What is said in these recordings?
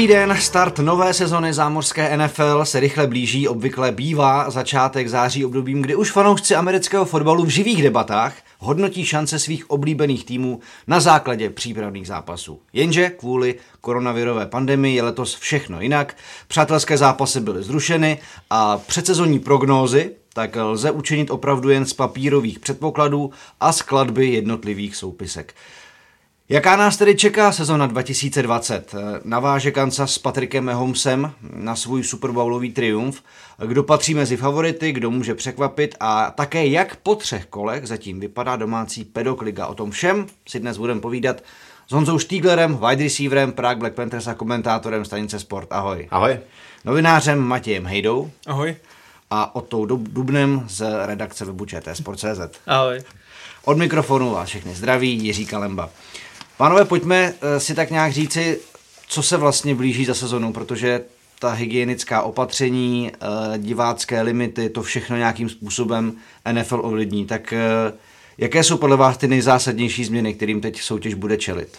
Dobrý den, start nové sezony zámořské NFL se rychle blíží, obvykle bývá začátek září obdobím, kdy už fanoušci amerického fotbalu v živých debatách hodnotí šance svých oblíbených týmů na základě přípravných zápasů. Jenže kvůli koronavirové pandemii je letos všechno jinak, přátelské zápasy byly zrušeny a předsezonní prognózy tak lze učinit opravdu jen z papírových předpokladů a skladby jednotlivých soupisek. Jaká nás tedy čeká sezona 2020? Naváže Kansas s Patrikem Mahomesem na svůj Super Bowlový triumf. Kdo patří mezi favority, kdo může překvapit a také jak po třech kolech zatím vypadá domácí pedokliga. O tom všem si dnes budeme povídat s Honzou Štíglerem, wide receiverem Prague Black Panthers a komentátorem stanice Sport. Ahoj. Ahoj. Novinářem Matějem Hejdou. Ahoj. A Otou Dubnem z redakce webu Sport.cz. Ahoj. Od mikrofonu vás všechny zdraví Jiří Kalemba. Pánové, pojďme eh, si tak nějak říci, co se vlastně blíží za sezonu, protože ta hygienická opatření, eh, divácké limity, to všechno nějakým způsobem NFL ovlivní. Tak eh, jaké jsou podle vás ty nejzásadnější změny, kterým teď soutěž bude čelit?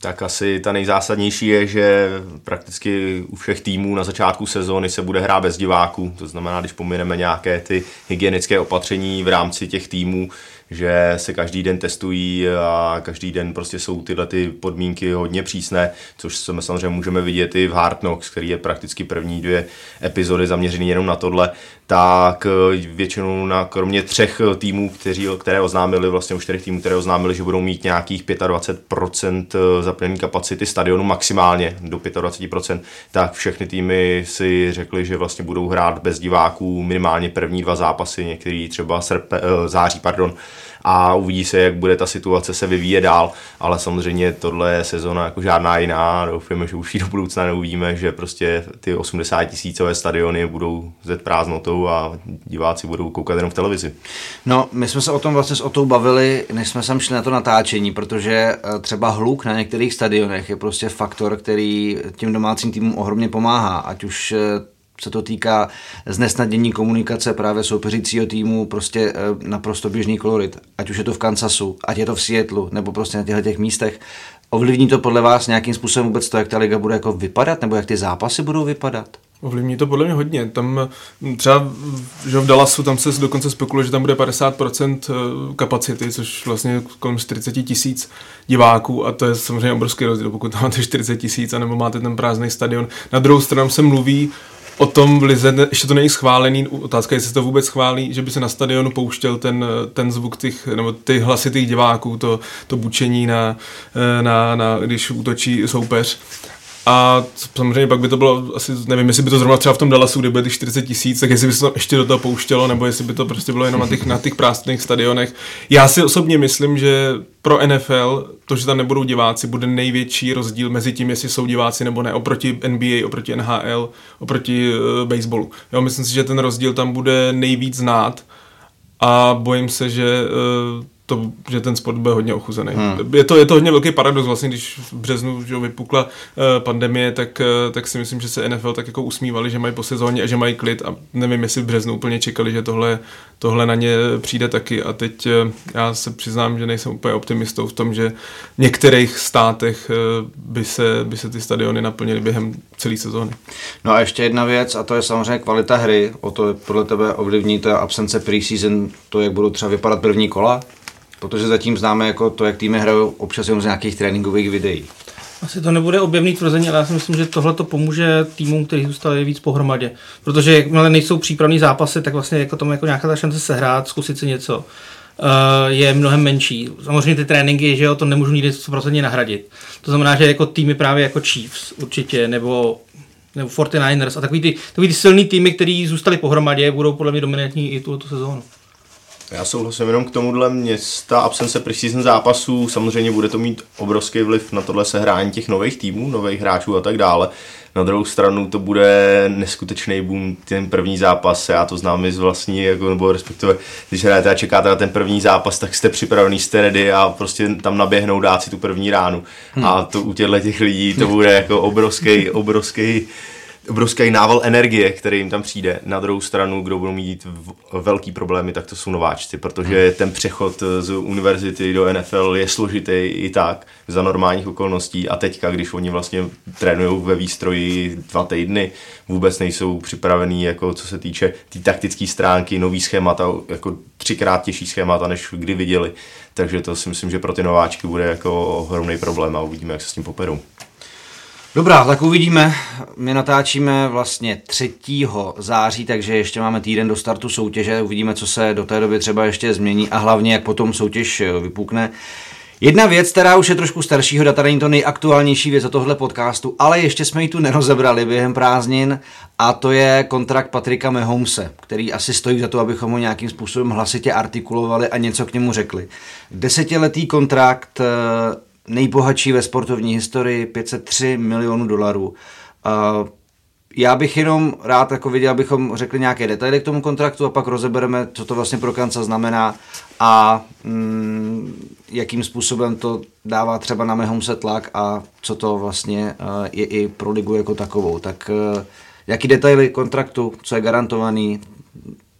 Tak asi ta nejzásadnější je, že prakticky u všech týmů na začátku sezóny se bude hrát bez diváků. To znamená, když pomineme nějaké ty hygienické opatření v rámci těch týmů, že se každý den testují a každý den prostě jsou tyhle ty podmínky hodně přísné, což jsme samozřejmě můžeme vidět i v Hard Knocks, který je prakticky první dvě epizody zaměřený jenom na tohle, tak eh, většinou na kromě třech týmů, kteří, které oznámili, vlastně už čtyřech týmů, které oznámili, že budou mít nějakých 25% eh, zaplnění kapacity stadionu maximálně do 25%, tak všechny týmy si řekli, že vlastně budou hrát bez diváků minimálně první dva zápasy, některý třeba srpe, eh, září, pardon, a uvidí se, jak bude ta situace se vyvíjet dál, ale samozřejmě tohle je sezona jako žádná jiná, doufáme, že už ji do budoucna neuvidíme, že prostě ty 80 tisícové stadiony budou zet prázdnotou a diváci budou koukat jenom v televizi. No, my jsme se o tom vlastně s Otou bavili, než jsme sem šli na to natáčení, protože eh, třeba hluk na některých stadionech je prostě faktor, který těm domácím týmům ohromně pomáhá, ať už eh, se to týká znesnadnění komunikace právě soupeřícího týmu, prostě eh, naprosto běžný kolorit. Ať už je to v Kansasu, ať je to v Seattleu, nebo prostě na těchto těch místech. Ovlivní to podle vás nějakým způsobem vůbec to, jak ta liga bude jako vypadat, nebo jak ty zápasy budou vypadat? Ovlivní to podle mě hodně. Tam třeba že v Dallasu tam se dokonce spekuluje, že tam bude 50% eh, kapacity, což vlastně kolem 40 tisíc diváků a to je samozřejmě obrovský rozdíl, pokud tam máte 40 tisíc nebo máte ten prázdný stadion. Na druhou stranu se mluví o tom v Lize, ještě to není schválený, otázka je, jestli se to vůbec schválí, že by se na stadionu pouštěl ten, ten zvuk těch, nebo ty hlasy těch diváků, to, to bučení na, na, na, když útočí soupeř. A samozřejmě pak by to bylo asi, nevím, jestli by to zrovna třeba v tom Dallasu, kde bude těch 40 tisíc, tak jestli by se to ještě do toho pouštělo, nebo jestli by to prostě bylo jenom na těch, na těch prázdných stadionech. Já si osobně myslím, že pro NFL to, že tam nebudou diváci, bude největší rozdíl mezi tím, jestli jsou diváci nebo ne, oproti NBA, oproti NHL, oproti uh, baseballu. Jo, myslím si, že ten rozdíl tam bude nejvíc znát a bojím se, že uh, to, že ten sport bude hodně ochuzený. Hmm. Je, to, je to hodně velký paradox, vlastně, když v březnu že vypukla uh, pandemie, tak, uh, tak si myslím, že se NFL tak jako usmívali, že mají po sezóně a že mají klid a nevím, jestli v březnu úplně čekali, že tohle, tohle na ně přijde taky a teď uh, já se přiznám, že nejsem úplně optimistou v tom, že v některých státech uh, by, se, by se ty stadiony naplnily během celé sezóny. No a ještě jedna věc a to je samozřejmě kvalita hry, o to podle tebe ovlivní to absence preseason, to jak budou třeba vypadat první kola? Protože zatím známe jako to, jak týmy hrajou občas jenom z nějakých tréninkových videí. Asi to nebude objevný tvrzení, ale já si myslím, že tohle to pomůže týmům, kteří zůstali víc pohromadě. Protože jakmile nejsou přípravní zápasy, tak vlastně jako tomu jako nějaká ta šance sehrát, zkusit si něco, uh, je mnohem menší. Samozřejmě ty tréninky, že jo, to nemůžu nikdy 100% nahradit. To znamená, že jako týmy právě jako Chiefs určitě, nebo nebo 49ers a takový ty, takový ty silný týmy, kteří zůstali pohromadě, budou podle mě dominantní i tuto sezónu. Já souhlasím jenom k tomuhle města absence preseason zápasů. Samozřejmě bude to mít obrovský vliv na tohle sehrání těch nových týmů, nových hráčů a tak dále. Na druhou stranu to bude neskutečný boom, ten první zápas, já to znám i z vlastní, jako, nebo respektive, když hrajete a čekáte na ten první zápas, tak jste připravený, jste ready a prostě tam naběhnou dát si tu první ránu. Hmm. A to u těchto těch lidí to bude jako obrovský, obrovský obrovský nával energie, který jim tam přijde. Na druhou stranu, kdo budou mít velký problémy, tak to jsou nováčci, protože hmm. ten přechod z univerzity do NFL je složitý i tak za normálních okolností a teďka, když oni vlastně trénují ve výstroji dva týdny, vůbec nejsou připravený, jako co se týče té tý taktické stránky, nový schémata, jako třikrát těžší schémata, než kdy viděli. Takže to si myslím, že pro ty nováčky bude jako ohromný problém a uvidíme, jak se s tím poperou. Dobrá, tak uvidíme. My natáčíme vlastně 3. září, takže ještě máme týden do startu soutěže. Uvidíme, co se do té doby třeba ještě změní a hlavně, jak potom soutěž vypukne. Jedna věc, která už je trošku staršího data, není to nejaktuálnější věc o tohle podcastu, ale ještě jsme ji tu nerozebrali během prázdnin a to je kontrakt Patrika Mahomese, který asi stojí za to, abychom ho nějakým způsobem hlasitě artikulovali a něco k němu řekli. Desetiletý kontrakt, eh, nejbohatší ve sportovní historii, 503 milionů dolarů. Já bych jenom rád jako viděl, abychom řekli nějaké detaily k tomu kontraktu a pak rozebereme, co to vlastně pro Kanca znamená a mm, jakým způsobem to dává třeba na Mehomse tlak a co to vlastně uh, je i pro ligu jako takovou. Tak uh, jaký detaily kontraktu, co je garantovaný,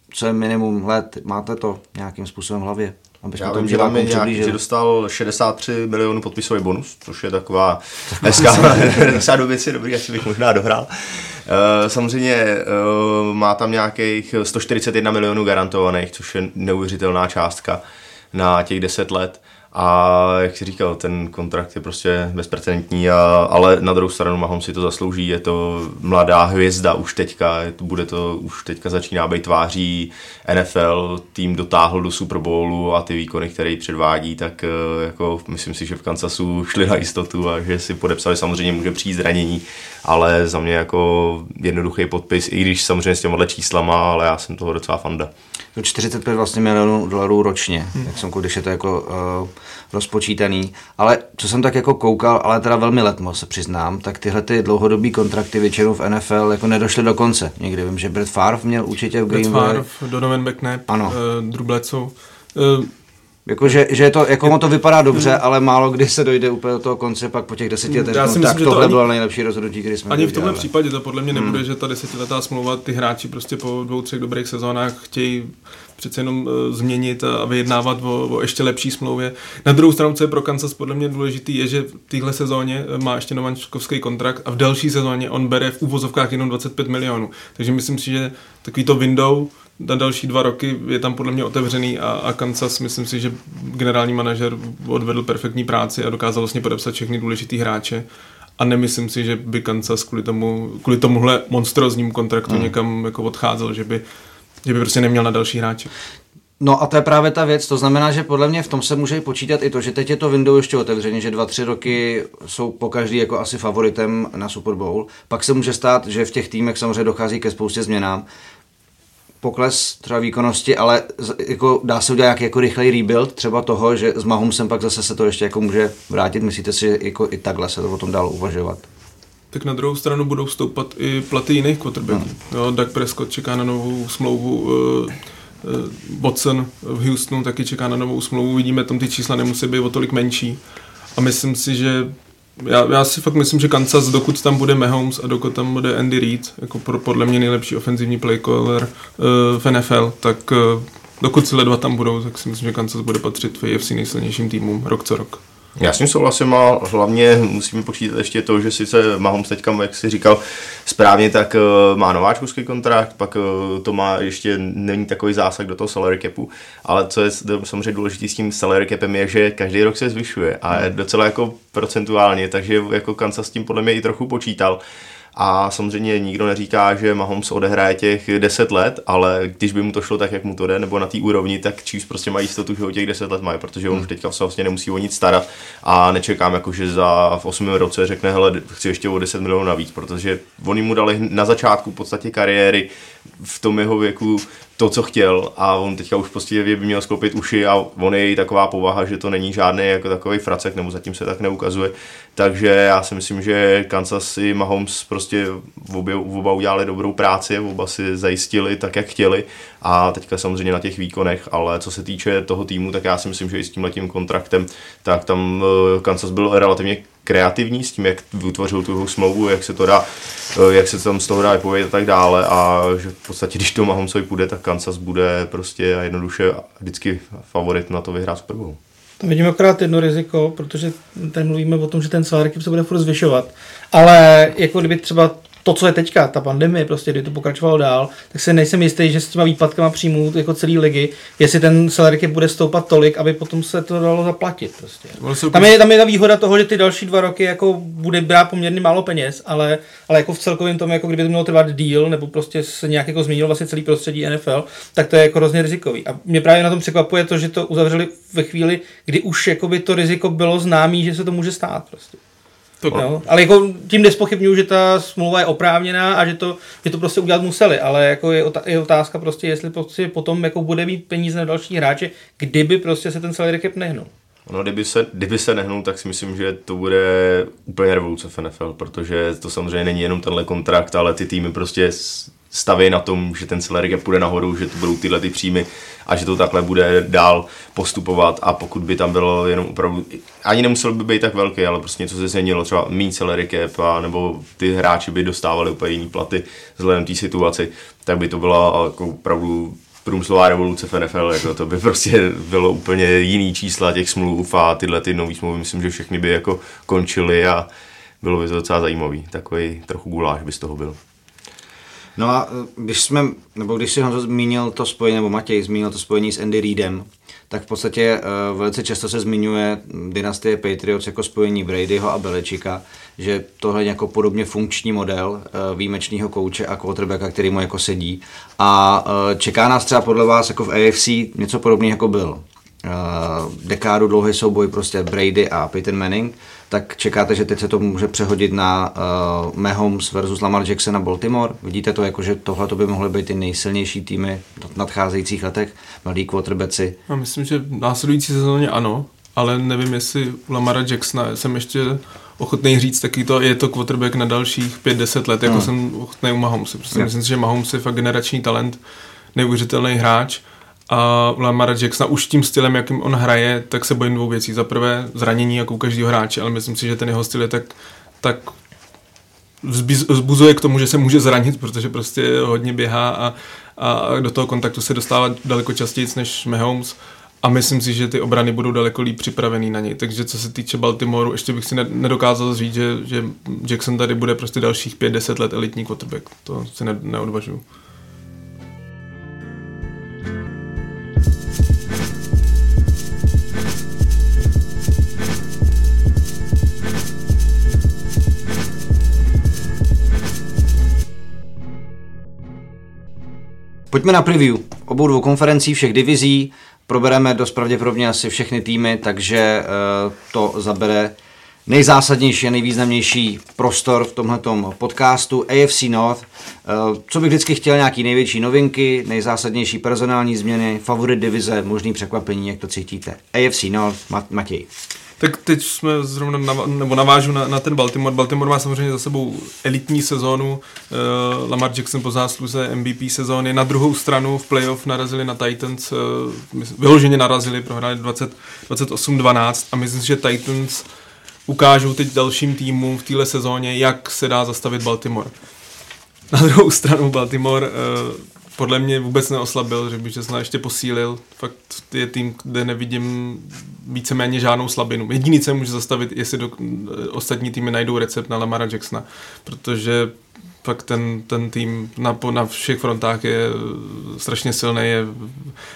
co je minimum let, máte to nějakým způsobem v hlavě? Aby Já vím, že tam nějak, že dostal 63 milionů podpisový bonus, což je taková hezká, hezká do věci, dobrý, asi bych možná dohrál. Uh, samozřejmě uh, má tam nějakých 141 milionů garantovaných, což je neuvěřitelná částka na těch 10 let. A jak si říkal, ten kontrakt je prostě bezprecedentní, a, ale na druhou stranu Mahom si to zaslouží, je to mladá hvězda už teďka, bude to, už teďka začíná být tváří NFL, tým dotáhl do Super Bowlu a ty výkony, které předvádí, tak eh, jako myslím si, že v Kansasu šli na jistotu a že si podepsali, samozřejmě může přijít zranění, ale za mě jako jednoduchý podpis, i když samozřejmě s těmhle číslama, ale já jsem toho docela fanda. 45 vlastně milionů dolarů ročně, hmm. jak jsem když je to jako uh, rozpočítaný. Ale co jsem tak jako koukal, ale teda velmi letmo se přiznám, tak tyhle ty dlouhodobý kontrakty většinou v NFL jako nedošly do konce. Někdy vím, že Brett Favre měl určitě v Green Bay. Brett Favre, Donovan McNabb, ano. Uh, Drew Bledsoe. Uh, jako, že, že to, jako ono to vypadá dobře, mm. ale málo kdy se dojde úplně do toho konce, pak po těch deseti letech, no, tak tohle to bylo nejlepší rozhodnutí, který jsme Ani v tomhle případě to podle mě nebude, mm. že ta desetiletá smlouva, ty hráči prostě po dvou, třech dobrých sezónách chtějí přece jenom uh, změnit a vyjednávat o, o ještě lepší smlouvě. Na druhou stranu, co je pro Kansas podle mě důležitý, je, že v téhle sezóně eh, má ještě novančkovský kontrakt a v další sezóně on bere v úvozovkách jenom 25 milionů. Takže myslím si, že takový to window na další dva roky je tam podle mě otevřený a, a Kansas, myslím si, že generální manažer odvedl perfektní práci a dokázal vlastně podepsat všechny důležitý hráče a nemyslím si, že by Kansas kvůli, tomu, kvůli tomuhle monstroznímu kontraktu hmm. někam jako odcházel, že by, že by prostě neměl na další hráče. No a to je právě ta věc, to znamená, že podle mě v tom se může počítat i to, že teď je to window ještě otevřeně, že dva, tři roky jsou po každý jako asi favoritem na Super Bowl. Pak se může stát, že v těch týmech samozřejmě dochází ke spoustě změnám pokles třeba výkonnosti, ale jako dá se udělat jako rychlej rebuild třeba toho, že s Mahomesem pak zase se to ještě jako může vrátit. Myslíte si, že jako i takhle se to o tom dalo uvažovat? Tak na druhou stranu budou stoupat i platy jiných quarterbacků. Hmm. Doug Prescott čeká na novou smlouvu, uh, uh, Watson v Houstonu taky čeká na novou smlouvu. Vidíme, tam ty čísla nemusí být o tolik menší. A myslím si, že já, já si fakt myslím, že Kansas, dokud tam bude Mahomes a dokud tam bude Andy Reid, jako pro, podle mě nejlepší ofenzivní playcaller uh, v NFL, tak uh, dokud si dva tam budou, tak si myslím, že Kansas bude patřit v AFC nejsilnějším týmům rok co rok. Já s tím souhlasím a hlavně musíme počítat ještě to, že sice Mahomes teďka, jak jsi říkal správně, tak uh, má nováčkovský kontrakt, pak uh, to má ještě, není takový zásah do toho salary capu, ale co je samozřejmě důležité s tím salary capem je, že každý rok se zvyšuje a je docela jako procentuálně, takže jako Kansas s tím podle mě i trochu počítal. A samozřejmě nikdo neříká, že Mahomes odehraje těch 10 let, ale když by mu to šlo tak, jak mu to jde, nebo na té úrovni, tak Chiefs prostě mají jistotu, že o těch 10 let mají, protože on už teďka se vlastně nemusí o nic starat. A nečekám, jako, že za v 8 roce řekne, hele, chci ještě o 10 milionů navíc, protože oni mu dali na začátku v podstatě kariéry v tom jeho věku to, co chtěl a on teďka už prostě by měl sklopit uši a on je taková povaha, že to není žádný jako takový fracek, nebo zatím se tak neukazuje. Takže já si myslím, že Kansas i Mahomes prostě obě, oba udělali dobrou práci, oba si zajistili tak, jak chtěli a teďka samozřejmě na těch výkonech, ale co se týče toho týmu, tak já si myslím, že i s tím letím kontraktem, tak tam eh, Kansas byl relativně kreativní s tím, jak vytvořil tu smlouvu, jak se to dá, eh, jak se tam z toho dá vypovědět a tak dále a že v podstatě, když to Mahomsovi půjde, tak Kansas bude prostě a jednoduše vždycky favorit na to vyhrát Super Bowl. Tam vidíme akorát jedno riziko, protože tady mluvíme o tom, že ten salary se bude furt zvyšovat. Ale jako kdyby třeba to, co je teďka, ta pandemie, prostě, kdy to pokračovalo dál, tak se nejsem jistý, že s těma výpadkama příjmů jako celý ligy, jestli ten salary bude stoupat tolik, aby potom se to dalo zaplatit. Prostě. Tam, je, tam je ta výhoda toho, že ty další dva roky jako bude brát poměrně málo peněz, ale, ale jako v celkovém tom, jako kdyby to mělo trvat díl, nebo prostě se nějak jako změnilo vlastně celý prostředí NFL, tak to je jako hrozně rizikový. A mě právě na tom překvapuje to, že to uzavřeli ve chvíli, kdy už jakoby to riziko bylo známé, že se to může stát. Prostě. To, no. Ale jako tím nespochybnuju, že ta smlouva je oprávněná a že to, že to prostě udělat museli, ale jako je, je otázka prostě, jestli prostě potom jako bude mít peníze na další hráče, kdyby prostě se ten salary cap nehnul. No, kdyby se, kdyby se nehnul, tak si myslím, že to bude úplně revoluce v NFL, protože to samozřejmě není jenom tenhle kontrakt, ale ty týmy prostě staví na tom, že ten salary cap půjde nahoru, že to budou tyhle ty příjmy a že to takhle bude dál postupovat a pokud by tam bylo jenom opravdu, ani nemuselo by být tak velký, ale prostě něco se změnilo, třeba méně salary cap a nebo ty hráči by dostávali úplně jiný platy vzhledem té situaci, tak by to byla jako opravdu průmyslová revoluce v NFL, jako to by prostě bylo úplně jiný čísla těch smluv a tyhle ty nový smlouvy, myslím, že všechny by jako končily a bylo by to docela zajímavý. Takový trochu guláš by z toho byl. No a eh, když jsme, nebo když si Honzo zmínil to spojení, nebo Matěj zmínil to spojení s Andy Reidem, tak v podstatě uh, velice často se zmiňuje dynastie Patriots jako spojení Bradyho a Belečika, že tohle je jako podobně funkční model uh, výjimečného kouče a quarterbacka, který mu jako sedí. A uh, čeká nás třeba podle vás jako v AFC něco podobného jako byl. Uh, dekádu dlouhý souboj prostě Brady a Peyton Manning tak čekáte, že teď se to může přehodit na uh, Mahomes versus Lamar Jackson a Baltimore? Vidíte to jako, že tohle to by mohly být ty nejsilnější týmy v nadcházejících letech, mladí quarterbacki? Já myslím, že v následující sezóně ano, ale nevím, jestli u Lamara Jacksona jsem ještě ochotný říct taky to, je to quarterback na dalších 5-10 let, jako hmm. jsem ochotný u Mahomesy. Prostě myslím si, že Mahomes je fakt generační talent, neuvěřitelný hráč a Lamara Jacksona už tím stylem, jakým on hraje, tak se bojím dvou věcí. Za prvé zranění jako u každého hráče, ale myslím si, že ten jeho styl je tak, tak vzbuzuje k tomu, že se může zranit, protože prostě hodně běhá a, a do toho kontaktu se dostává daleko častěji než Mahomes a myslím si, že ty obrany budou daleko líp připravený na něj. Takže co se týče Baltimoreu, ještě bych si nedokázal říct, že, že Jackson tady bude prostě dalších 5-10 let elitní quarterback. To si ne, neodvažuju. Pojďme na preview obou dvou konferencí, všech divizí. Probereme dost pravděpodobně asi všechny týmy, takže uh, to zabere nejzásadnější a nejvýznamnější prostor v tomhletom podcastu AFC North. Uh, co bych vždycky chtěl, nějaký největší novinky, nejzásadnější personální změny, favorit divize, možný překvapení, jak to cítíte. AFC North, Matěj. Tak teď jsme zrovna, nav- nebo navážu na, na ten Baltimore. Baltimore má samozřejmě za sebou elitní sezónu. Uh, Lamar Jackson po zásluze MVP sezóny. Na druhou stranu v playoff narazili na Titans, uh, vyloženě narazili, prohráli 28-12 a myslím že Titans ukážou teď dalším týmům v téhle sezóně, jak se dá zastavit Baltimore. Na druhou stranu Baltimore uh, podle mě vůbec neoslabil, že by se ještě posílil. Fakt je tým, kde nevidím víceméně žádnou slabinu. Jediný, co může zastavit, jestli do, ostatní týmy najdou recept na Lamara Jacksona, protože fakt ten, ten tým na, na všech frontách je strašně silný, je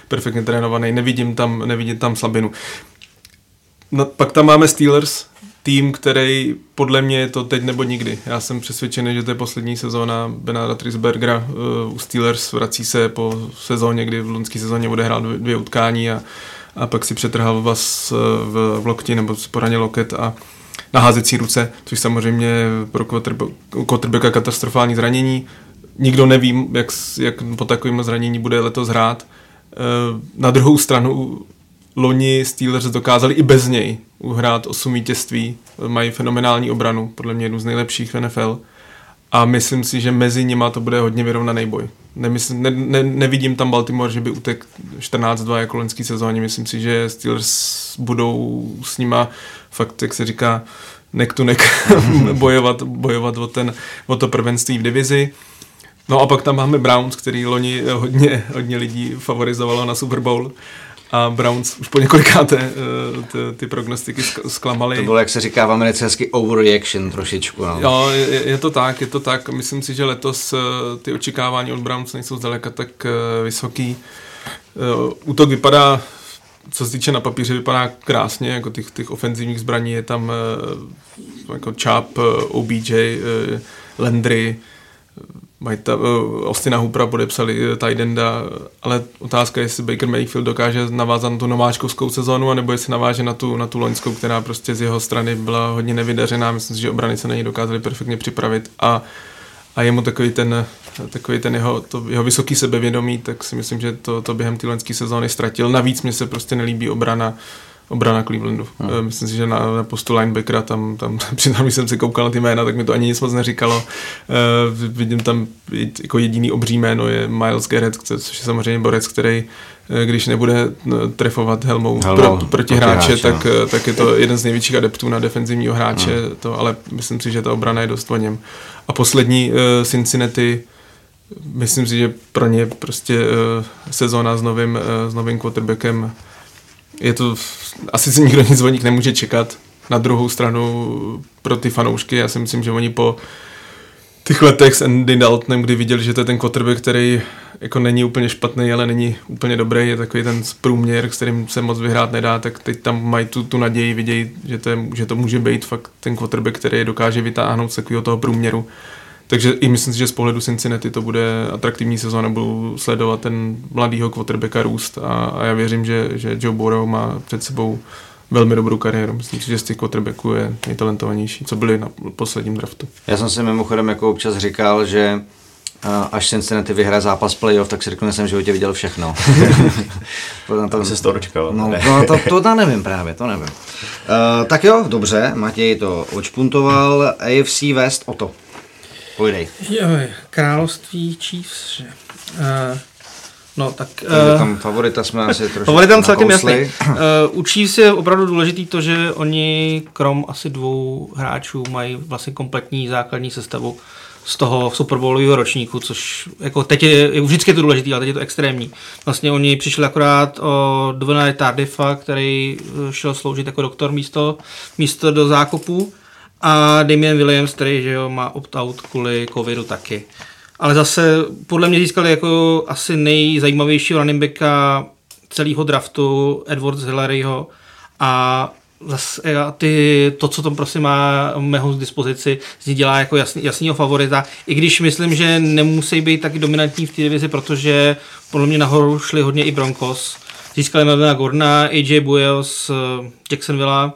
perfektně trénovaný, nevidím tam, nevidím tam slabinu. No, pak tam máme Steelers, tým, který podle mě je to teď nebo nikdy. Já jsem přesvědčený, že to je poslední sezóna Bena Ratrisbergera uh, u Steelers. Vrací se po sezóně, kdy v lunské sezóně odehrál dvě, dvě utkání a, a pak si přetrhal vás uh, v, v lokti nebo poranil loket a na házecí ruce, což samozřejmě pro quarterbacka katastrofální zranění. Nikdo neví, jak, jak po takovém zranění bude letos hrát. Uh, na druhou stranu loni Steelers dokázali i bez něj uhrát 8 vítězství, mají fenomenální obranu, podle mě jednu z nejlepších v NFL a myslím si, že mezi nima to bude hodně vyrovnaný boj. Nemysl, ne, ne, nevidím tam Baltimore, že by utek 14-2 jako loňský sezóně, myslím si, že Steelers budou s nima fakt, jak se říká, neck to neck bojovat, bojovat o, ten, o to prvenství v divizi. No a pak tam máme Browns, který loni hodně, hodně lidí favorizovalo na Super Bowl a Browns už po několikáté uh, ty, ty prognostiky zklamaly. To bylo, jak se říká v Americe, hezky overreaction trošičku. No. Jo, je, je, to tak, je to tak. Myslím si, že letos uh, ty očekávání od Browns nejsou zdaleka tak uh, vysoký. Útok vypadá co se týče na papíře, vypadá krásně, jako těch, těch ofenzivních zbraní je tam jako Chap, OBJ, Landry, mají ta, uh, Ostina Hoopera podepsali uh, Tidenda, ale otázka je, jestli Baker Mayfield dokáže navázat na tu nováčkovskou sezónu, anebo jestli naváže na tu, na tu loňskou, která prostě z jeho strany byla hodně nevydařená. Myslím si, že obrany se na něj dokázali perfektně připravit a, a je mu takový ten, takový ten jeho, to, jeho vysoký sebevědomí, tak si myslím, že to, to během té loňské sezóny ztratil. Navíc mi se prostě nelíbí obrana obrana Clevelandu. Hmm. Eh, myslím si, že na, na postu linebackera tam, tam přitom, když jsem si koukal na ty jména, tak mi to ani nic moc neříkalo. Uh, vidím tam jako jediný obří jméno je Miles Garrett, což je samozřejmě borec, který eh, když nebude trefovat helmou Hello, pro, proti hráče, hráče, tak, no. tak je to jeden z největších adeptů na defenzivního hráče, hmm. to, ale myslím si, že ta obrana je dost o něm. A poslední uh, Cincinnati, myslím si, že pro ně prostě uh, sezóna s novým, uh, s novým quarterbackem je to, asi si nikdo nic o nich nemůže čekat. Na druhou stranu pro ty fanoušky, já si myslím, že oni po těch letech s Andy Daltonem, kdy viděli, že to je ten quarterback, který jako není úplně špatný, ale není úplně dobrý, je takový ten průměr, s kterým se moc vyhrát nedá, tak teď tam mají tu, tu naději, vidějí, že to, je, že to může být fakt ten quarterback, který dokáže vytáhnout z takového toho průměru. Takže i myslím si, že z pohledu Cincinnati to bude atraktivní sezóna, budu sledovat ten mladýho quarterbacka růst a, a já věřím, že, že Joe Burrow má před sebou velmi dobrou kariéru. Myslím si, že z těch quarterbacků je nejtalentovanější, co byli na posledním draftu. Já jsem si mimochodem jako občas říkal, že až Cincinnati vyhraje zápas playoff, tak si řeknu, že jsem v životě viděl všechno. na tom, se z toho dočkal. No, no to, to, to nevím právě, to nevím. Uh, tak jo, dobře, Matěj to očpuntoval. AFC West, o to. Pojdej. Jo, království Chiefs? Uh, no, tak... Uh, tam favorita jsme asi trošku Favorita celkem jasný. Uh, u Chiefs je opravdu důležitý to, že oni krom asi dvou hráčů mají vlastně kompletní základní sestavu z toho Super Bowlového ročníku, což jako teď je, je vždycky je to důležité, ale teď je to extrémní. Vlastně oni přišli akorát o Dovena Tardifa, který šel sloužit jako doktor místo, místo do zákupu a Damien Williams, který že jo, má opt-out kvůli covidu taky. Ale zase podle mě získali jako asi nejzajímavějšího running backa celého draftu Edwards Hillaryho a zase ty, to, co tam prostě má mého z dispozici, z ní dělá jako jasný, jasnýho favorita, i když myslím, že nemusí být tak dominantní v té divizi, protože podle mě nahoru šli hodně i Broncos. Získali Melvina Gordona, AJ Buell z Jacksonville,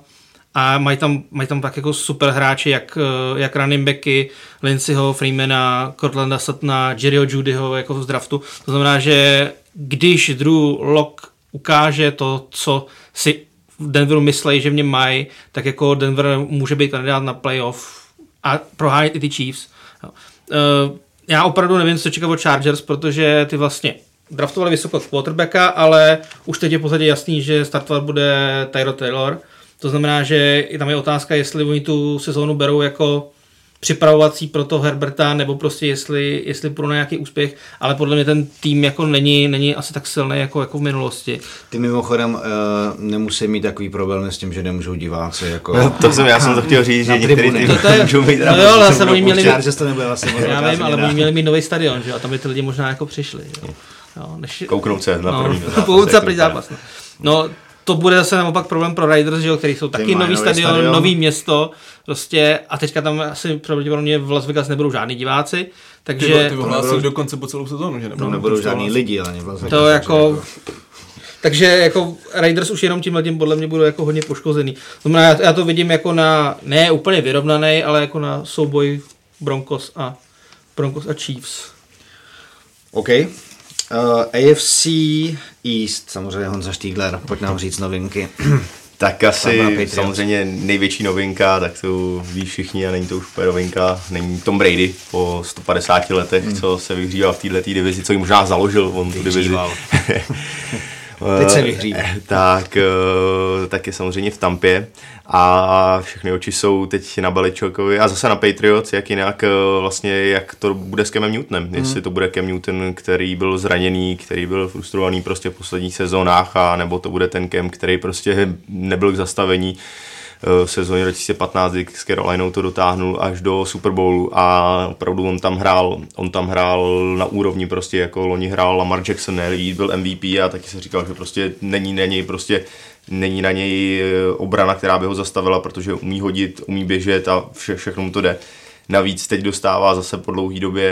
a mají tam, mají tam tak jako super hráči, jak, eh, jak running backy, Lindsayho, Freemana, Cortlanda Suttona, Jerryho Judyho jako z draftu. To znamená, že když Drew Lock ukáže to, co si v Denveru myslí, že v něm mají, tak jako Denver může být kandidát na playoff a prohánět i ty Chiefs. Uh, já opravdu nevím, co čekat od Chargers, protože ty vlastně draftovali vysoko quarterbacka, ale už teď je v podstatě jasný, že startovat bude Tyro Taylor. To znamená, že tam je otázka, jestli oni tu sezónu berou jako připravovací pro to Herberta, nebo prostě jestli, jestli pro nějaký úspěch, ale podle mě ten tým jako není, není asi tak silný jako, jako v minulosti. Ty mimochodem uh, nemusí mít takový problém s tím, že nemůžou diváci jako... No, to jsem, já jsem to chtěl říct, že některý tým to, to je, můžou mít no jo, ale jsem oni měli mít, že to nebude vlastně Já vím, ale oni měli mít nový stadion, že? a tam by ty lidi možná jako přišli. Jo. Jo, než... Kouknout se na no, první zápas. Kouknout se první zápas. No. To bude zase naopak problém pro Riders, že jo, který jsou taky nový stadion, stadion, nový město, prostě a teďka tam asi pravděpodobně v Las Vegas nebudou žádní diváci, takže... Ty, ty nebudou, dokonce po celou sezónu, že nebudou, no, nebudou žádní lidi, ale v Las Vegas. To jako... Takže jako Raiders už jenom tím letím podle mě budou jako hodně poškozený. Znamená, já, já to vidím jako na, ne úplně vyrovnaný, ale jako na souboj Broncos a Broncos a Chiefs. OK. Uh, AFC East, samozřejmě Honza Štígler, pojď nám říct novinky. Tak asi samozřejmě největší novinka, tak to ví všichni a není to už úplně novinka, není Tom Brady po 150 letech, hmm. co se vyhříval v této divizi, co ji možná založil on tu divizi. Teď se vyhří. Tak, tak je samozřejmě v Tampě a všechny oči jsou teď na Beličokovi a zase na Patriots, jak jinak vlastně, jak to bude s Kemem Newtonem. Mm. Jestli to bude Kem Newton, který byl zraněný, který byl frustrovaný prostě v posledních sezónách a nebo to bude ten Kem, který prostě nebyl k zastavení v sezóně 2015, kdy s Carolinou to dotáhnul až do Super Bowlu a opravdu on tam hrál, on tam hrál na úrovni prostě, jako loni hrál Lamar Jackson, ne, byl MVP a taky se říkal, že prostě není na něj prostě není na něj eh, obrana, která by ho zastavila, protože umí hodit, umí běžet a vše, všechno mu to jde. Navíc teď dostává zase po dlouhé době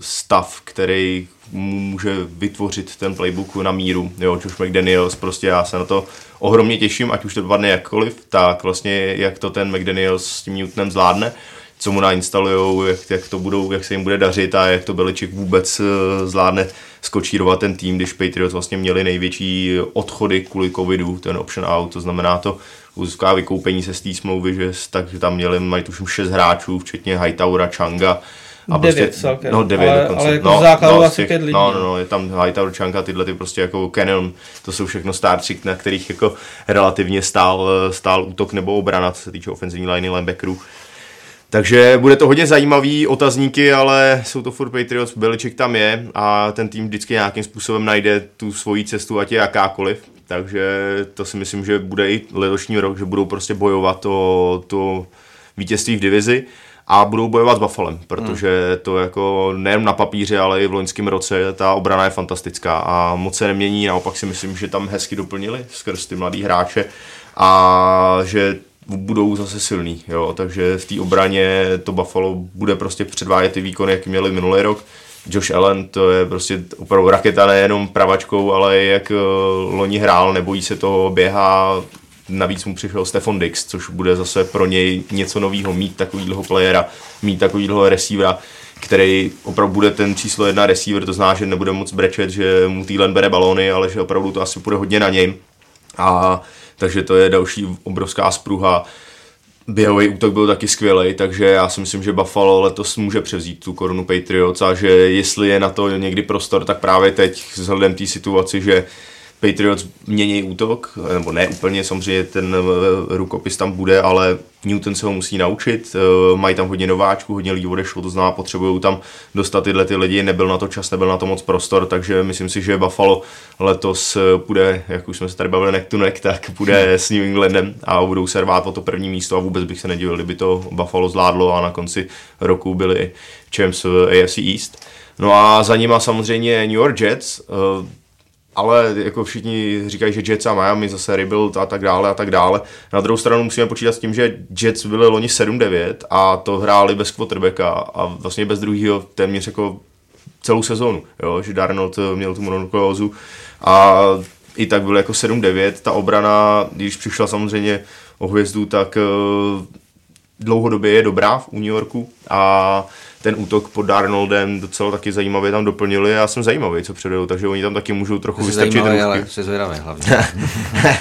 stav, který může vytvořit ten playbook na míru. Jo, Josh McDaniels, prostě já se na to ohromně těším, ať už to dopadne jakkoliv, tak vlastně jak to ten McDaniels s tím Newtonem zvládne, co mu nainstalujou, jak, jak to budou, jak se jim bude dařit a jak to Beličik vůbec eh, zvládne skočírovat ten tým, když Patriots vlastně měli největší odchody kvůli covidu, ten option out, to znamená to úzká vykoupení se z té smlouvy, že takže tam měli, mají tuším šest hráčů, včetně Hightaura, Changa, a devět prostě, celkem. No devět ale, dokonce. Ale jako no, základu no, asi těch, pět lidí. No, no, no, je tam Hightower, Chanka, tyhle ty prostě jako Canon, to jsou všechno starci, na kterých jako relativně stál, stál útok nebo obrana, co se týče ofenzivní liney linebackerů. Takže bude to hodně zajímavý otazníky, ale jsou to furt Patriots, Beliček tam je a ten tým vždycky nějakým způsobem najde tu svoji cestu, ať je jakákoliv. Takže to si myslím, že bude i letošní rok, že budou prostě bojovat o to vítězství v divizi a budou bojovat s Buffalem, protože hmm. to jako nejen na papíře, ale i v loňském roce ta obrana je fantastická a moc se nemění, naopak si myslím, že tam hezky doplnili skrz ty mladý hráče a že budou zase silný, jo, takže v té obraně to Buffalo bude prostě předvádět ty výkony, jak měli minulý rok. Josh Allen, to je prostě opravdu raketa nejenom pravačkou, ale jak eh, loni hrál, nebojí se toho, běhá, navíc mu přišel Stefan Dix, což bude zase pro něj něco nového, mít takovýhle playera, mít takovýhle receivera, který opravdu bude ten číslo jedna receiver, to znamená, že nebude moc brečet, že mu Týlen bere balony, ale že opravdu to asi bude hodně na něm. A takže to je další obrovská spruha. Běhový útok byl taky skvělý, takže já si myslím, že Buffalo letos může převzít tu korunu Patriots a že jestli je na to někdy prostor, tak právě teď vzhledem té situaci, že Patriots mění útok, nebo ne úplně, samozřejmě ten eh, rukopis tam bude, ale Newton se ho musí naučit, eh, mají tam hodně nováčků, hodně lidí odešlo, to znamená, potřebují tam dostat tyhle ty lidi, nebyl na to čas, nebyl na to moc prostor, takže myslím si, že Buffalo letos eh, půjde, jak už jsme se tady bavili neck to neck, tak půjde s New Englandem a budou se rvát o to první místo a vůbec bych se nedivil, kdyby to Buffalo zvládlo a na konci roku byli champs AFC East. No a za nima samozřejmě New York Jets, ale jako všichni říkají, že Jets a Miami zase rebuild a tak dále a tak dále. Na druhou stranu musíme počítat s tím, že Jets byli loni 7-9 a to hráli bez quarterbacka a vlastně bez druhého téměř jako celou sezónu, jo? že Darnold měl tu mononukleózu a i tak byl jako 7-9. Ta obrana, když přišla samozřejmě o hvězdu, tak uh, dlouhodobě je dobrá v New Yorku a ten útok pod Darnoldem docela taky zajímavě tam doplnili. Já jsem zajímavý, co předvedou, takže oni tam taky můžou trochu vystrčit ruky. ale jsi zvědavý hlavně.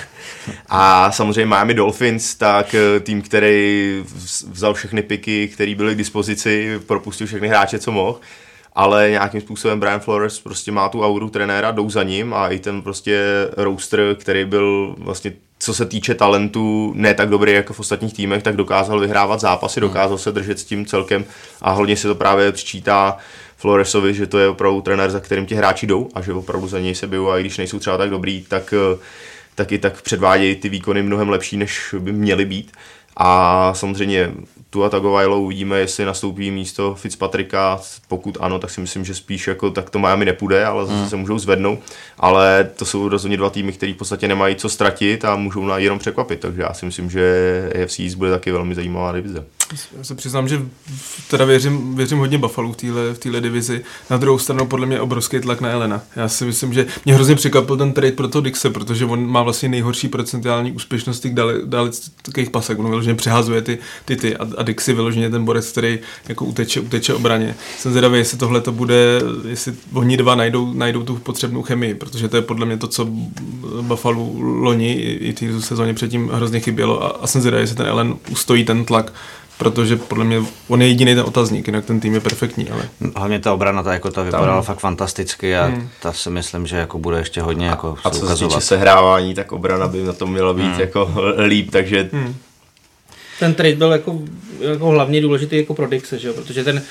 a samozřejmě Miami Dolphins, tak eh, tým, který vzal všechny piky, které byly k dispozici, propustil všechny hráče, co mohl ale nějakým způsobem Brian Flores prostě má tu auru trenéra, jdou za ním a i ten prostě roster, který byl vlastně co se týče talentu, ne tak dobrý jako v ostatních týmech, tak dokázal vyhrávat zápasy, hmm. dokázal se držet s tím celkem a hodně se to právě přičítá Floresovi, že to je opravdu trenér, za kterým ti hráči jdou a že opravdu za něj se bijou a i když nejsou třeba tak dobrý, tak, tak i tak předvádějí ty výkony mnohem lepší, než by měly být. A samozřejmě Tua Tagovailoa uvidíme, jestli nastoupí místo Fitzpatricka, pokud ano, tak si myslím, že spíš jako tak to Miami nepůjde, ale zase hmm. se můžou zvednout, ale to jsou rozhodně dva týmy, které v podstatě nemají co ztratit a můžou na jenom překvapit, takže já si myslím, že AFC bude taky velmi zajímavá divize. Já se přiznám, že teda věřím, věřím hodně Buffalo v téhle v téhle divizi. Na druhou stranu podle mě obrovský tlak na Elena. Já si myslím, že mě hrozně překvapil ten trade pro to Dixe, protože on má vlastně nejhorší procentuální úspěšnost těch daleckých pasek. On vyloženě přehazuje ty, ty, ty a, a Dixie vyloženě ten borec, který jako uteče, uteče obraně. Jsem zvědavý, jestli tohle to bude, jestli oni dva najdou, najdou tu potřebnou chemii, protože to je podle mě to, co Buffalo loni i, i té sezóně předtím hrozně chybělo a, a jsem zvědavý, jestli ten Ellen ustojí ten tlak protože podle mě on je jediný ten otazník, jinak ten tým je perfektní. Ale... Hlavně ta obrana, ta, jako ta vypadala Tam. fakt fantasticky a hmm. ta si myslím, že jako bude ještě hodně jako a, a co se týče sehrávání, tak obrana by na tom měla být hmm. jako líp, takže hmm ten trade byl jako, jako hlavně důležitý jako pro Dixe, že jo? protože ten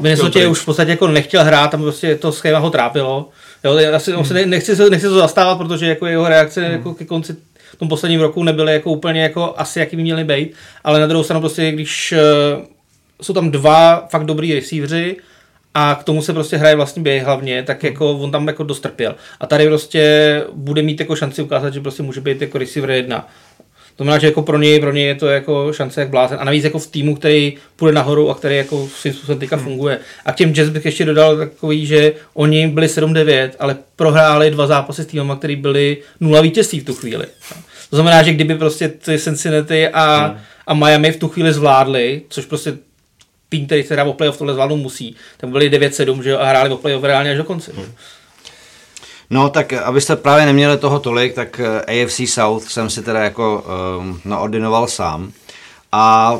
Minnesota už v podstatě jako nechtěl hrát, tam prostě to schéma ho trápilo. Jo, asi, hmm. se nechci, nechci to zastávat, protože jako jeho reakce hmm. jako ke konci tom posledním roku nebyly jako úplně jako asi jaký by měly být, ale na druhou stranu prostě, když uh, jsou tam dva fakt dobrý receiveři a k tomu se prostě hraje vlastně běh hlavně, tak jako on tam jako dost trpěl. A tady prostě bude mít jako šanci ukázat, že prostě může být jako receiver jedna. To znamená, že jako pro něj, pro něj je to jako šance jak blázen. A navíc jako v týmu, který půjde nahoru a který jako svým způsobem teďka hmm. funguje. A k těm Jazz bych ještě dodal takový, že oni byli 7-9, ale prohráli dva zápasy s týmem, který byli nula vítězství v tu chvíli. To znamená, že kdyby prostě ty Cincinnati a, hmm. a Miami v tu chvíli zvládli, což prostě tým, který se hrá o playoff, tohle zvládnout musí, tak byli 9-7 že jo, a hráli o playoff reálně až do konce. Hmm. No tak abyste právě neměli toho tolik, tak eh, AFC South jsem si teda jako um, naordinoval sám. A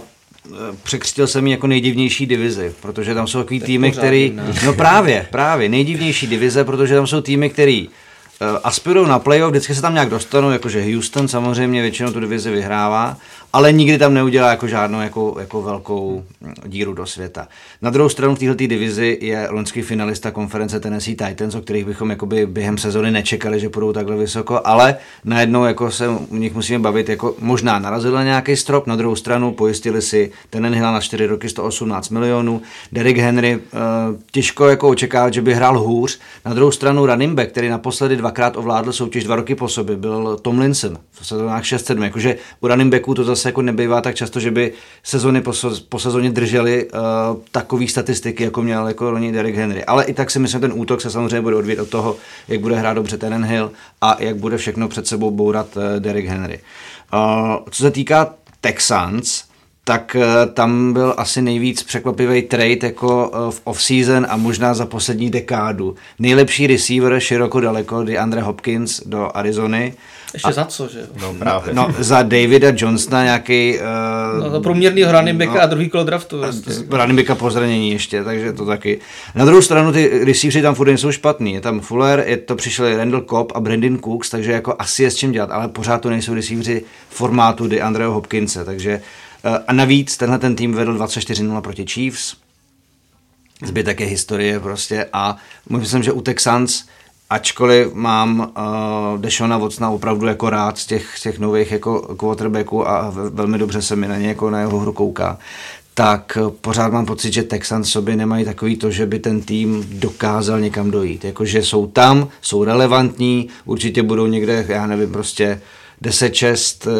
eh, překřtil jsem ji jako nejdivnější divizi, protože tam jsou takový týmy, který... No právě, právě, nejdivnější divize, protože tam jsou týmy, který uh, aspirují na playoff, vždycky se tam nějak dostanou, jakože Houston samozřejmě většinou tu divizi vyhrává, ale nikdy tam neudělá jako žádnou jako, jako velkou díru do světa. Na druhou stranu v této divizi je loňský finalista konference Tennessee Titans, o kterých bychom jakoby během sezony nečekali, že půjdou takhle vysoko, ale najednou jako se u nich musíme bavit, jako možná narazili na nějaký strop, na druhou stranu pojistili si ten Hill na 4 roky 118 milionů, Derrick Henry uh, těžko jako očekávat, že by hrál hůř, na druhou stranu running back, který naposledy dvakrát ovládl soutěž dva roky po sobě, byl Tomlinson v sezónách 6-7, jakože u running backů to zase jako nebývá tak často, že by sezony po, po sezóně drželi uh, takový statistiky, jako měl jako loni Derek Henry. Ale i tak si myslím, že ten útok se samozřejmě bude odvíjet od toho, jak bude hrát dobře ten Hill a jak bude všechno před sebou bourat uh, Derek Henry. Uh, co se týká Texans, tak tam byl asi nejvíc překvapivý trade jako v off-season a možná za poslední dekádu. Nejlepší receiver široko daleko, DeAndre Hopkins do Arizony ještě a, za co, že No právě. No, za Davida Johnsona nějaký... Uh, no, za průměrný running backa no, a druhý kolo draftu. Vlastně. Running backa po zranění ještě, takže to taky. Na druhou stranu ty receivři tam furt jsou špatný. Je tam Fuller, je to přišli Randall Cobb a Brandon Cooks, takže jako asi je s čím dělat, ale pořád to nejsou receivři formátu Andreho Hopkinse, takže uh, a navíc tenhle ten tým vedl 24-0 proti Chiefs, zbytek je historie prostě a myslím, že u Texans ačkoliv mám uh, Dešona Vocna opravdu jako rád z těch, z těch nových jako quarterbacků a velmi dobře se mi na ně jako na jeho hru kouká, tak pořád mám pocit, že Texans sobě nemají takový to, že by ten tým dokázal někam dojít. Jakože jsou tam, jsou relevantní, určitě budou někde, já nevím, prostě 10-6,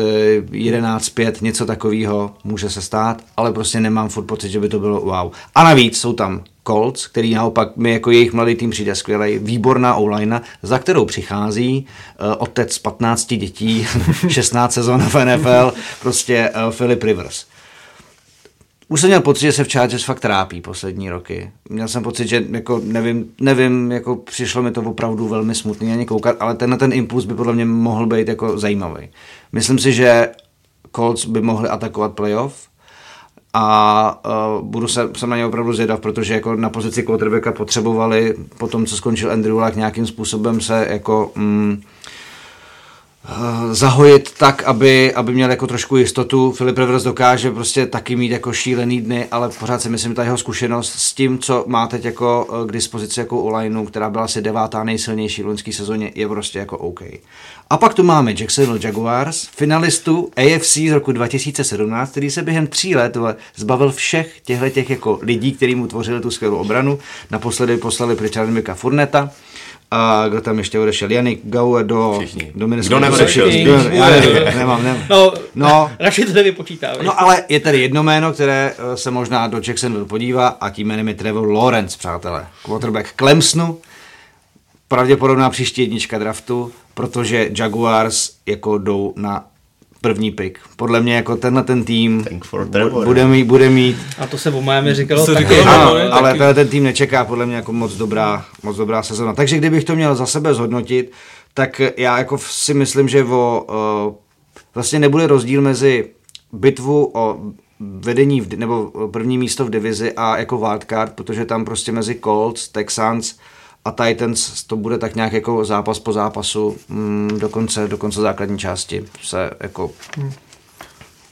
11-5, eh, něco takového může se stát, ale prostě nemám furt pocit, že by to bylo wow. A navíc jsou tam Colts, který naopak mi jako jejich mladý tým přijde skvělý, výborná online, za kterou přichází uh, otec 15 dětí, 16 sezon v NFL, prostě uh, Philip Rivers. Už jsem měl pocit, že se v Chargers fakt trápí poslední roky. Měl jsem pocit, že jako nevím, nevím, jako přišlo mi to opravdu velmi smutný ani koukat, ale tenhle ten impuls by podle mě mohl být jako zajímavý. Myslím si, že Colts by mohli atakovat playoff, a uh, budu se, jsem na ně opravdu zvědav, protože jako na pozici quarterbacka potřebovali po tom, co skončil Andrew Luck, nějakým způsobem se jako mm, zahojit tak, aby, aby měl jako trošku jistotu. Filip Rivers dokáže prostě taky mít jako šílený dny, ale pořád si myslím, ta jeho zkušenost s tím, co má teď jako uh, k dispozici jako u která byla asi devátá nejsilnější v loňské sezóně, je prostě jako OK. A pak tu máme Jacksonville Jaguars, finalistu AFC z roku 2017, který se během tří let zbavil všech těchto těch jako lidí, kteří mu tvořili tu skvělou obranu. Naposledy poslali pryč Furneta, a kdo tam ještě odešel? Janik Gau do, Všichni. do Kdo neodešel? Já nevím, nemám, nemám. No, no, radši to nevypočítáme. No ale je tady jedno jméno, které eh, se možná do Jacksonville podívá a tím jménem je Trevor Lawrence, přátelé. Quarterback Clemsonu, pravděpodobná příští jednička draftu, protože Jaguars jako jdou na první pick. Podle mě jako tenhle ten tým bude mít, bude mít... A to se o Miami říkalo taky. Říkalo, ano, ale taky. tenhle ten tým nečeká podle mě jako moc dobrá, moc dobrá sezona. Takže kdybych to měl za sebe zhodnotit, tak já jako si myslím, že o, uh, vlastně nebude rozdíl mezi bitvu o vedení v, nebo první místo v divizi a jako wildcard, protože tam prostě mezi Colts, Texans a Titans to bude tak nějak jako zápas po zápasu mm, do, konce, do konce základní části se jako hmm.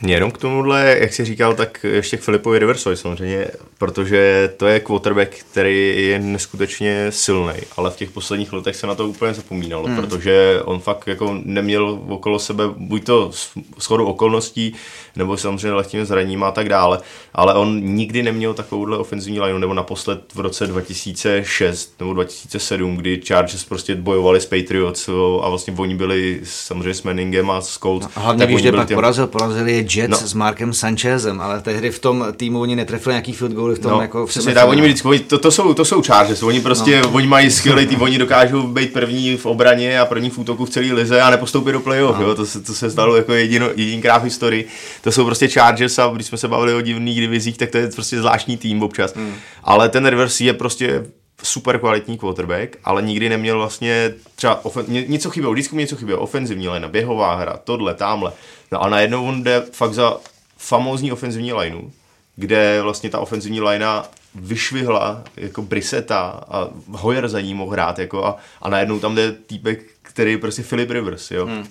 Jenom k tomuhle, jak jsi říkal, tak ještě k Filipovi Riversovi samozřejmě, protože to je quarterback, který je neskutečně silný, ale v těch posledních letech se na to úplně zapomínalo, hmm. protože on fakt jako neměl okolo sebe buď to schodu okolností, nebo samozřejmě lehkým zraním a tak dále, ale on nikdy neměl takovouhle ofenzivní lineu, nebo naposled v roce 2006 nebo 2007, kdy Chargers prostě bojovali s Patriots a vlastně oni byli samozřejmě s Manningem a s Colts. A hlavně když pak těm... porazil, porazili je Jets no. s Markem Sanchezem, ale tehdy v tom týmu oni netrefili nějaký field goal v tom no, jako v přesně, tak, oni vždycky, oni, to, to, jsou, to jsou Chargers, oni prostě, no. oni mají skvělý tým, oni dokážou být první v obraně a první v útoku v celé lize a nepostoupit do playoff, no. jo, to, se, to se stalo jako jedino, jedinkrát v historii. To jsou prostě Chargers a když jsme se bavili o divných divizích, tak to je prostě zvláštní tým občas. Hmm. Ale ten Rivers je prostě super kvalitní quarterback, ale nikdy neměl vlastně třeba ofen- ně, něco chybělo, vždycky mu něco chybělo, ofenzivní linea, běhová hra, tohle, tamhle. No a najednou on jde fakt za famózní ofenzivní lineu, kde vlastně ta ofenzivní linea vyšvihla jako Briseta a Hoyer za ní mohl hrát jako a, a najednou tam jde týpek, který je prostě Philip Rivers, jo. Hmm.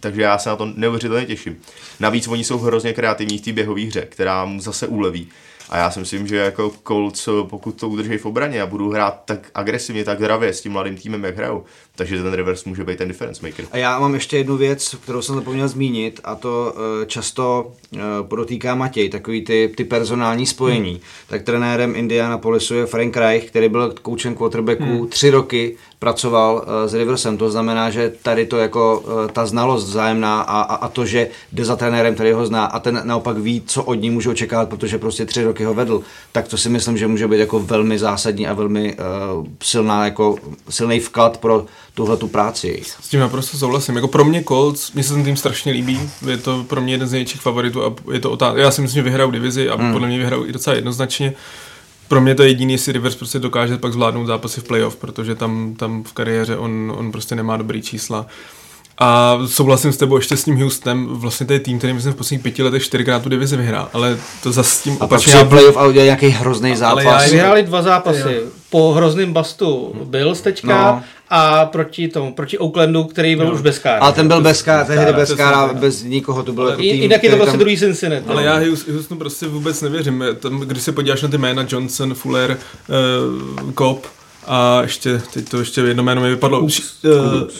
Takže já se na to neuvěřitelně těším. Navíc oni jsou hrozně kreativní v té běhové hře, která mu zase uleví. A já si myslím, že jako Colts, pokud to udrží v obraně a budou hrát tak agresivně, tak dravě s tím mladým týmem, jak hrajou, takže ten reverse může být ten difference maker. A já mám ještě jednu věc, kterou jsem zapomněl zmínit, a to uh, často uh, podotýká Matěj, takový ty, ty personální spojení. Hmm. Tak trenérem Indianapolisu je Frank Reich, který byl koučem quarterbacku hmm. tři roky, pracoval uh, s Riversem. To znamená, že tady to jako ta znalost vzájemná a, a, a to, že jde za trenérem, který ho zná a ten naopak ví, co od ní může očekávat, protože prostě tři roky ho vedl, tak to si myslím, že může být jako velmi zásadní a velmi uh, silná, jako silný vklad pro tuhle tu práci. S tím naprosto souhlasím. Jako pro mě Colts, mě se ten tým strašně líbí, je to pro mě jeden z největších favoritů a je to otázka. Já si myslím, že vyhrajou divizi a hmm. podle mě vyhrajou i docela jednoznačně. Pro mě to je jediný, jestli Rivers prostě dokáže pak zvládnout zápasy v playoff, protože tam, tam v kariéře on, on prostě nemá dobrý čísla. A souhlasím s tebou ještě s tím Houstonem, vlastně to je tým, který myslím v posledních pěti letech čtyřikrát tu divizi vyhrál, ale to za s tím a opačně. A playoff a udělal nějaký hrozný zápas. Ale já vyhráli dva zápasy. Po hrozném bastu byl teďka no. a proti tomu, proti Oaklandu, který byl no. už bez kára. Ale ten byl bez kára, tehdy bez kára, bez nikoho, to byl jako tým. Jinak je to vlastně tam... druhý Cincinnati. Ale já Houstonu prostě vůbec nevěřím. Tam, když se podíváš na ty jména Johnson, Fuller, uh, Cobb, a ještě, teď to ještě jedno jméno mi vypadlo. Cooks. Uh,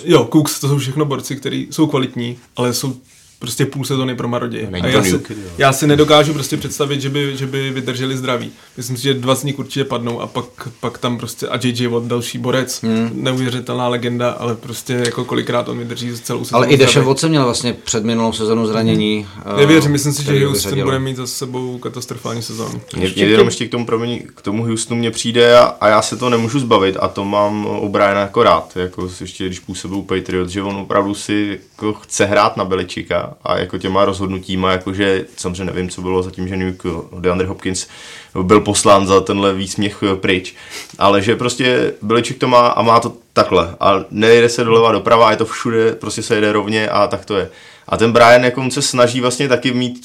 jo, Cooks, to jsou všechno borci, kteří jsou kvalitní, ale jsou prostě půl sezony pro Marodě. A já, si, já si nedokážu prostě představit, že by, že by vydrželi zdraví. Myslím si, že dva z nich určitě padnou a pak, pak tam prostě a JJ Watt další borec, hmm. neuvěřitelná legenda, ale prostě jako kolikrát on vydrží celou sezonu. Ale i Deshaun Watson měl vlastně před minulou sezonu zranění. Hmm. Nevěřím, myslím si, že Houston bude mít za sebou katastrofální sezonu. Mě, mě jenom ještě k tomu, promiň, k tomu Houstonu mě přijde a, a, já se to nemůžu zbavit a to mám o Briana jako rád, jako ještě když působil Patriot, že on opravdu si jako chce hrát na Beličika a jako těma rozhodnutíma, jakože samozřejmě nevím, co bylo zatím, že New DeAndre Hopkins byl poslán za tenhle výsměch pryč, ale že prostě Beliček to má a má to takhle a nejde se doleva doprava, je to všude, prostě se jede rovně a tak to je. A ten Brian jako se snaží vlastně taky mít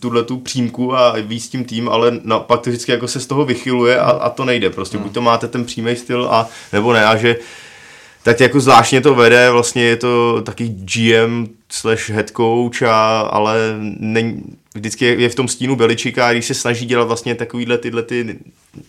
tuhle tu přímku a víc tím tým, ale naopak to vždycky jako se z toho vychyluje a, a to nejde. Prostě buď to máte ten přímý styl a nebo ne. A že tak jako zvláštně to vede, vlastně je to taky GM slash head coach, a, ale není, vždycky je v tom stínu Beličika, když se snaží dělat vlastně takovýhle tyhle ty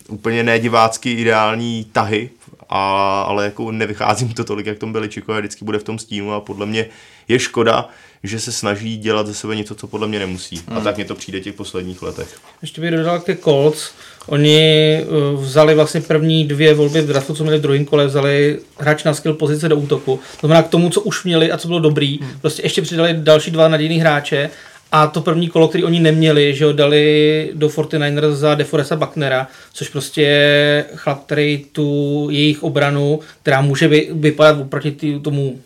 úplně nedivácky ideální tahy, a, ale jako nevycházím to tolik, jak tom Beličiko a vždycky bude v tom stínu a podle mě je škoda, že se snaží dělat ze sebe něco, co podle mě nemusí. Hmm. A tak mě to přijde těch posledních letech. Ještě bych dodal ke Colts. Oni eh, vzali vlastně první dvě volby v draftu, co měli v druhém kole, vzali hráč na skill pozice do útoku. To znamená k tomu, co už měli a co bylo dobrý, hmm. prostě ještě přidali další dva nadějný hráče a to první kolo, který oni neměli, že ho dali do 49ers za Deforesta Bucknera, což prostě je chlap, který tu jejich obranu, která může vypadat oproti tomu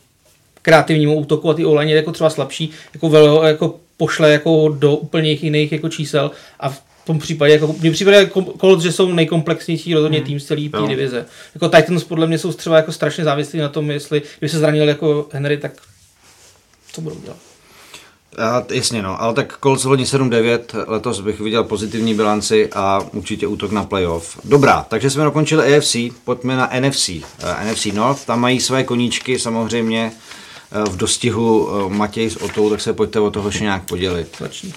kreativnímu útoku a ty online je jako třeba slabší, jako, vel, jako pošle jako do úplně jiných jako čísel a v tom případě, jako, mně přijde jako Colts, že jsou nejkomplexnější rozhodně hmm. tým z celé no. divize. Jako Titans podle mě jsou třeba jako strašně závislí na tom, jestli kdyby se zranil jako Henry, tak co budou dělat. A, jasně no, ale tak Colts loni 7-9, letos bych viděl pozitivní bilanci a určitě útok na playoff. Dobrá, takže jsme dokončili AFC, pojďme na NFC. Uh, eh, NFC North, tam mají své koníčky samozřejmě uh, v dostihu uh, Matěj s Otou, tak se pojďte o toho nějak podělit. Začni.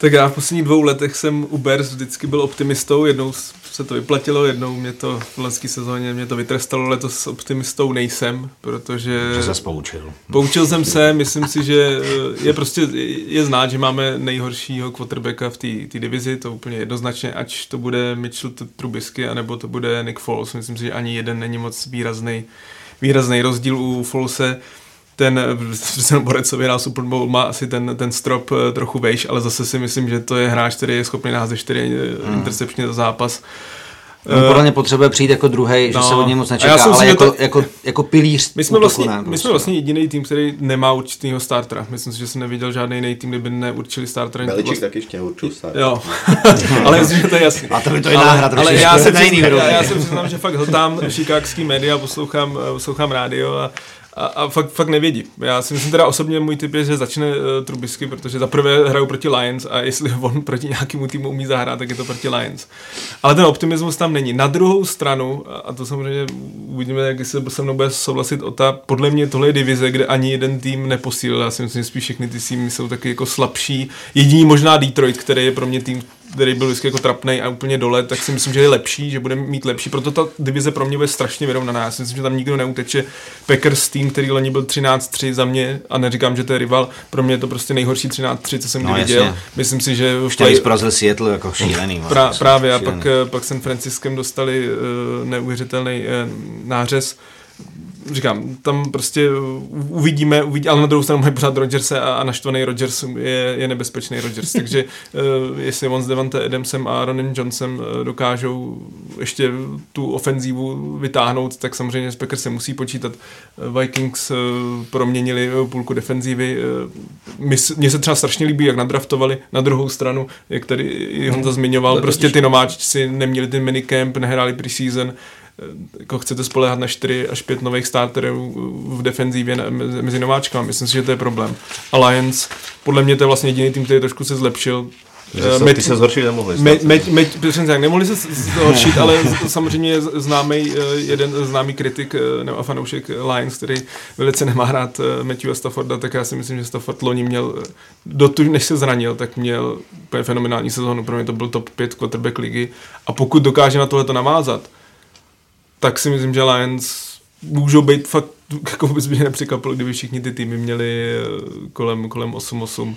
Tak já v posledních dvou letech jsem u Bears vždycky byl optimistou, jednou se to vyplatilo, jednou mě to v loňské sezóně mě to vytrestalo, letos optimistou nejsem, protože... Že se poučil. Poučil jsem se, myslím si, že eh, je prostě, je znát, že máme nejhoršího quarterbacka v té divizi, to úplně jednoznačně, ať to bude Mitchell Trubisky, anebo to bude Nick Foles, myslím si, že ani jeden není moc výrazný, výrazný rozdíl u Folese. ten, ten borec, co vyhrál Super Bowl, má asi ten, ten strop eh, trochu vejš, ale zase si myslím, že to je hráč, který je schopný naházet 4 eh, hmm. intercepčně za zápas. No, podle mě potřebuje přijít jako druhý, no, že se od něj moc nečeká, ale myslím, jako, to, jako, jako pilíř my jsme, vlastně, ne, prostě. my jsme vlastně jediný tým, který nemá určitýho startera. Myslím si, že jsem neviděl žádný jiný tým, kdyby neurčili startera. Beliček vlastně... taky ještě neurčil startera. Jo, ale myslím, že to je jasný. A to by to je náhra ale, ale já, se přizna, já, já se přiznám, že fakt hltám šikákský média, poslouchám, poslouchám rádio a a, a fakt, fakt nevědí. Já si myslím teda osobně můj typ je, že začne uh, Trubisky, protože za prvé hrajou proti Lions a jestli on proti nějakému týmu umí zahrát, tak je to proti Lions. Ale ten optimismus tam není. Na druhou stranu, a to samozřejmě uvidíme, jak se se mnou bude souhlasit o ta, podle mě tohle je divize, kde ani jeden tým neposílil. Já si myslím, že spíš všechny ty týmy jsou taky jako slabší. Jediný možná Detroit, který je pro mě tým, který byl vždycky jako trapný a úplně dole, tak si myslím, že je lepší, že bude mít lepší. Proto ta divize pro mě bude strašně vyrovnaná. Já si myslím, že tam nikdo neuteče. Packers tým, který loni byl 13-3 za mě, a neříkám, že to je rival, pro mě je to prostě nejhorší 13-3, co jsem no, kdy viděl. Jasně. Myslím si, že už tady zporazil Seattle jako šílený. Pra, právě šílený. a pak, eh, pak San Franciskem dostali uh, neuvěřitelný uh, nářez říkám, tam prostě uvidíme, uvidí, ale na druhou stranu mají pořád Rodgers a, a naštvaný Rodgers je, je nebezpečný Rodgers, takže uh, jestli on s Devante Adamsem a Ronin Johnsonem uh, dokážou ještě tu ofenzívu vytáhnout, tak samozřejmě s se musí počítat. Vikings uh, proměnili půlku defenzívy. Mně se třeba strašně líbí, jak nadraftovali na druhou stranu, jak tady Honza zmiňoval, prostě ty nováčci neměli ten minicamp, nehráli preseason, jako chcete spolehat na 4 až 5 nových starterů v defenzívě mezi nováčkami. Myslím si, že to je problém. Alliance, podle mě to je vlastně jediný tým, který trošku se zlepšil. Že se, ty se zhoršit nemohli. Me, me, me, přesně tak, nemohli se zhoršit, ale samozřejmě je známý, eh, jeden známý kritik eh, nebo fanoušek Lions, který velice nemá hrát eh, Matthew Stafforda, tak já si myslím, že Stafford loni měl, do tu, než se zranil, tak měl úplně fenomenální sezónu, pro mě to byl top 5 quarterback ligy a pokud dokáže na tohle to navázat, tak si myslím, že Lions můžou být fakt, jako vůbec mě nepřekvapilo, kdyby všichni ty týmy měli eh, kolem, kolem 8-8.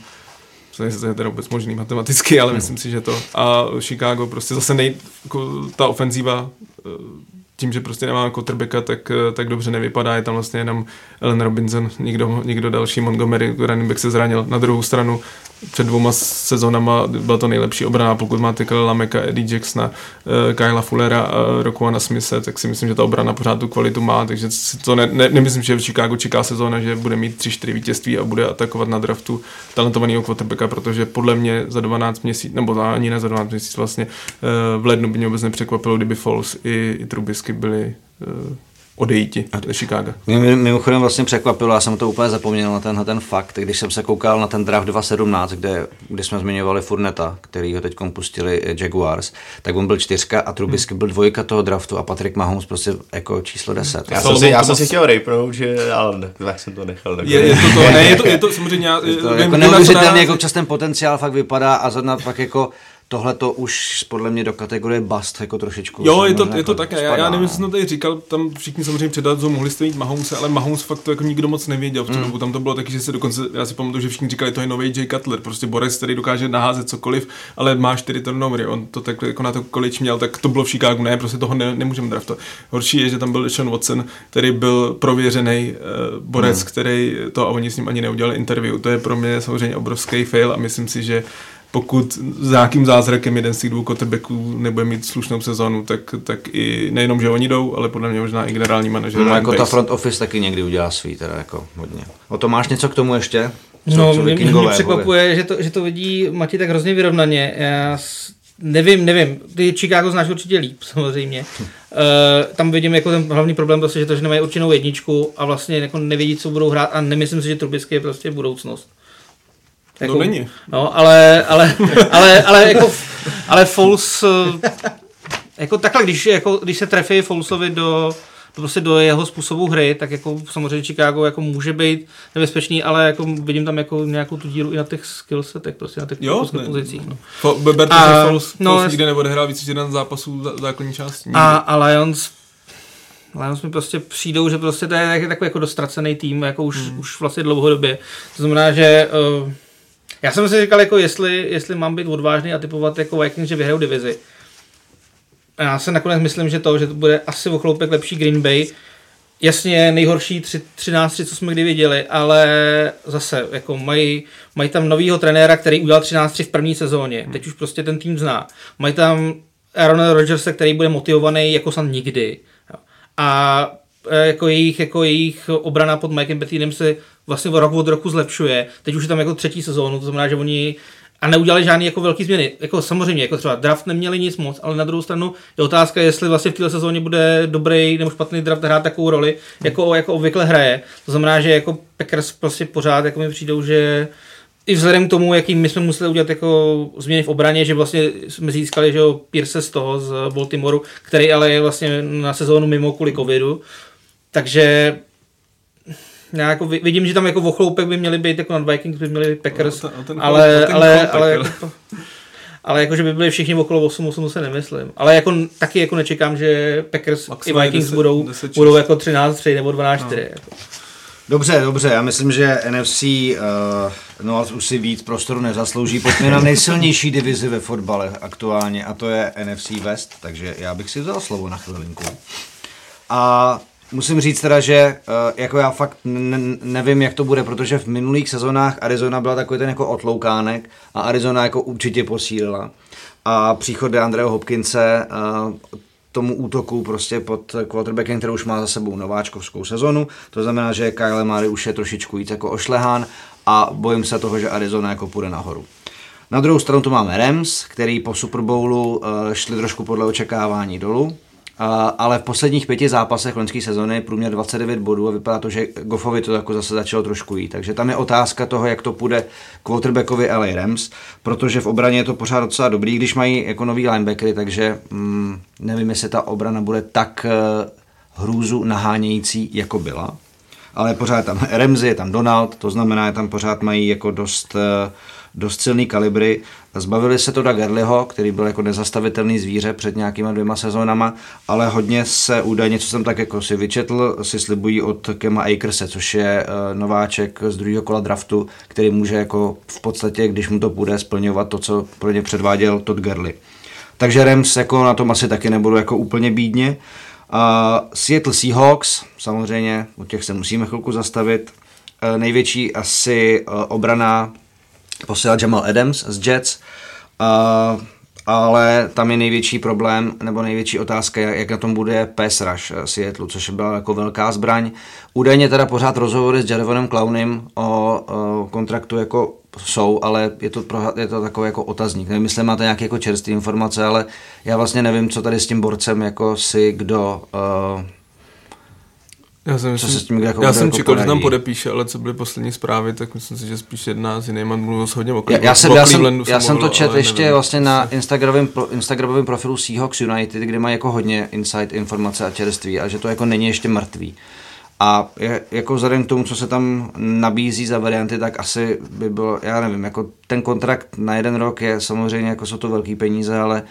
To je teda vůbec možný matematicky, ale hmm. myslím si, že to. A Chicago prostě zase nej, jako ta ofenzíva eh, tím, že prostě nemá quarterbacka, tak, eh, tak dobře nevypadá. Je tam vlastně jenom Ellen Robinson, nikdo, nikdo další, Montgomery, running back se zranil. Na druhou stranu před dvouma sezónama byla to nejlepší obrana, pokud máte Kalila Meka, Eddie Jacksona, uh, Kyla Fullera a Rokuana Smise, tak si myslím, že ta obrana pořád tu kvalitu má, takže si to ne, ne, nemyslím, že v Chicago čeká sezóna, že bude mít 3-4 vítězství a bude atakovat na draftu talentovaného quarterbacka, protože podle mě za 12 měsíců, nebo ani ne za 12 měsíců vlastně, uh, v lednu by mě vůbec nepřekvapilo, kdyby Falls i, i Trubisky byli uh, odejít do Chicago. Mě mimochodem vlastně překvapilo, já jsem to úplně zapomněl na tenhle ten fakt, když jsem se koukal na ten draft 2017, kde, kde jsme zmiňovali Furneta, který ho teď pustili Jaguars, tak on byl čtyřka a Trubisky hmm. byl dvojka toho draftu a Patrick Mahomes prostě jako číslo 10. Já jsem si, já jsem si chtěl rejpnout, že ale ne, tak jsem to nechal. Je, je, to, to, ne, je, to, je to samozřejmě... Je to, jako neuvěřitelný, jako čas ten potenciál fakt vypadá a zrovna pak jako tohle to už podle mě do kategorie bust jako trošičku. Jo, je to, je to také. Já, já nevím, co jsem tady říkal, tam všichni samozřejmě předat, co mohli jste mít Mahomese, ale Mahomes fakt to jako nikdo moc nevěděl v tu mm. dobu. Tam to bylo taky, že se dokonce, já si pamatuju, že všichni říkali, to je nový Jay Cutler, prostě Boris, který dokáže naházet cokoliv, ale má čtyři turnovery. On to tak jako na to količ měl, tak to bylo v Chicagu, ne, prostě toho ne, nemůžeme draftovat. Horší je, že tam byl Sean Watson, který byl prověřený uh, borec, mm. který to a oni s ním ani neudělali interview. To je pro mě samozřejmě obrovský fail a myslím si, že pokud s nějakým zázrakem jeden z těch dvou quarterbacků nebude mít slušnou sezonu, tak, tak i nejenom, že oni jdou, ale podle mě možná i generální manažer. No, jako ta front office taky někdy udělá svý, teda jako hodně. O to máš něco k tomu ještě? Co, no, co mě, mě překvapuje, že to, že to vidí Mati tak hrozně vyrovnaně. Já nevím, nevím, ty Chicago znáš určitě líp, samozřejmě. Uh, tam vidím jako ten hlavní problém, prostě, že to, že nemají určenou jedničku a vlastně jako nevědí, co budou hrát a nemyslím si, že Trubisky je prostě budoucnost. Jako, no není. No, ale, ale, ale, ale, jako, ale Foles, jako takhle, když, jako, když se trefí Folesovi do, prostě do jeho způsobu hry, tak jako samozřejmě Chicago jako může být nebezpečný, ale jako vidím tam jako nějakou tu dílu i na těch skillsetech, prostě na těch jo, pozicích. No. Fo, Berte, a, že Foles, no, Foles nikdy neodehrál víc než jeden zápasů základní části. A, a Lions Lions mi prostě přijdou, že prostě to je takový jako dostracený tým, jako už, hmm. už vlastně dlouhodobě. To znamená, že uh, já jsem si říkal, jako jestli, jestli mám být odvážný a typovat jako Vikings, že vyhrajou divizi. A já se nakonec myslím, že to, že to bude asi o chloupek lepší Green Bay. Jasně, nejhorší 13 co jsme kdy viděli, ale zase, jako mají, mají tam novýho trenéra, který udělal 13 v první sezóně. Teď už prostě ten tým zná. Mají tam Aaron Rodgersa, který bude motivovaný jako snad nikdy. A jako jejich, jako jejich obrana pod Mikem Bettinem se vlastně rok od roku zlepšuje. Teď už je tam jako třetí sezónu, to znamená, že oni a neudělali žádné jako velké změny. Jako samozřejmě, jako třeba draft neměli nic moc, ale na druhou stranu je otázka, jestli vlastně v této sezóně bude dobrý nebo špatný draft hrát takovou roli, jako, jako obvykle hraje. To znamená, že jako Packers prostě pořád jako mi přijdou, že i vzhledem k tomu, jaký my jsme museli udělat jako změny v obraně, že vlastně jsme získali že jo, Pierce z toho, z Baltimoreu, který ale je vlastně na sezónu mimo kvůli covidu. Takže já jako vidím, že tam jako ochloupek by měli být, jako nad Vikings by měli být Packers, no, ten, ten ale, ten ale, ale, jako, ale jako, že by byli všichni okolo 8-8 se nemyslím. Ale jako taky jako nečekám, že Packers Maximum i Vikings 10, budou, 10 budou jako 13-3 nebo 12-4. No. Jako. Dobře, dobře, já myslím, že NFC uh, no, už si víc prostoru nezaslouží. Pojďme na nejsilnější divizi ve fotbale aktuálně a to je NFC West, takže já bych si vzal slovo na chvilinku. A musím říct teda, že uh, jako já fakt ne- nevím, jak to bude, protože v minulých sezónách Arizona byla takový ten jako otloukánek a Arizona jako určitě posílila. A příchod Andreho Hopkinse uh, tomu útoku prostě pod quarterbackem, který už má za sebou nováčkovskou sezonu. To znamená, že Kyle Murray už je trošičku víc jako ošlehán a bojím se toho, že Arizona jako půjde nahoru. Na druhou stranu tu máme Rams, který po Super Bowlu uh, šli trošku podle očekávání dolů ale v posledních pěti zápasech loňské sezony průměr 29 bodů a vypadá to, že Goffovi to jako zase začalo trošku jít. Takže tam je otázka toho, jak to půjde quarterbackovi LA Rams, protože v obraně je to pořád docela dobrý, když mají jako nový linebackery, takže mm, nevím, jestli ta obrana bude tak uh, hrůzu nahánějící, jako byla. Ale pořád tam Ramsey, je tam Donald, to znamená, že tam pořád mají jako dost uh, dost silný kalibry. Zbavili se to da Gerliho, který byl jako nezastavitelný zvíře před nějakýma dvěma sezónama, ale hodně se údajně, co jsem tak jako si vyčetl, si slibují od Kema Akerse, což je uh, nováček z druhého kola draftu, který může jako v podstatě, když mu to půjde, splňovat to, co pro ně předváděl Todd Gerli. Takže Rams jako na tom asi taky nebudou jako úplně bídně. Uh, Seattle Seahawks, samozřejmě, od těch se musíme chvilku zastavit. Uh, největší asi uh, obrana posílal Jamal Adams z Jets, uh, ale tam je největší problém, nebo největší otázka, jak na tom bude pass rush eh, Seattle, což byla jako velká zbraň. Údajně teda pořád rozhovory s Jarevonem Clownem o, o kontraktu jako jsou, ale je to, je to takový jako otazník. Nevím, jestli máte nějaké jako čerstvé informace, ale já vlastně nevím, co tady s tím borcem jako si kdo uh, já jsem, co se s tím jako já jsem jako čekal, že tam podepíše, ale co byly poslední zprávy, tak myslím si, že spíš jedna s jinýma mluvil hodně o, já, já jsem, já jsem, já jsem to čet ještě nevím, vlastně na Instagramovém, Instagramovém profilu Seahawks United, kde má jako hodně insight, informace a čerství a že to jako není ještě mrtvý. A je, jako vzhledem k tomu, co se tam nabízí za varianty, tak asi by bylo, já nevím, jako ten kontrakt na jeden rok je samozřejmě, jako jsou to velký peníze, ale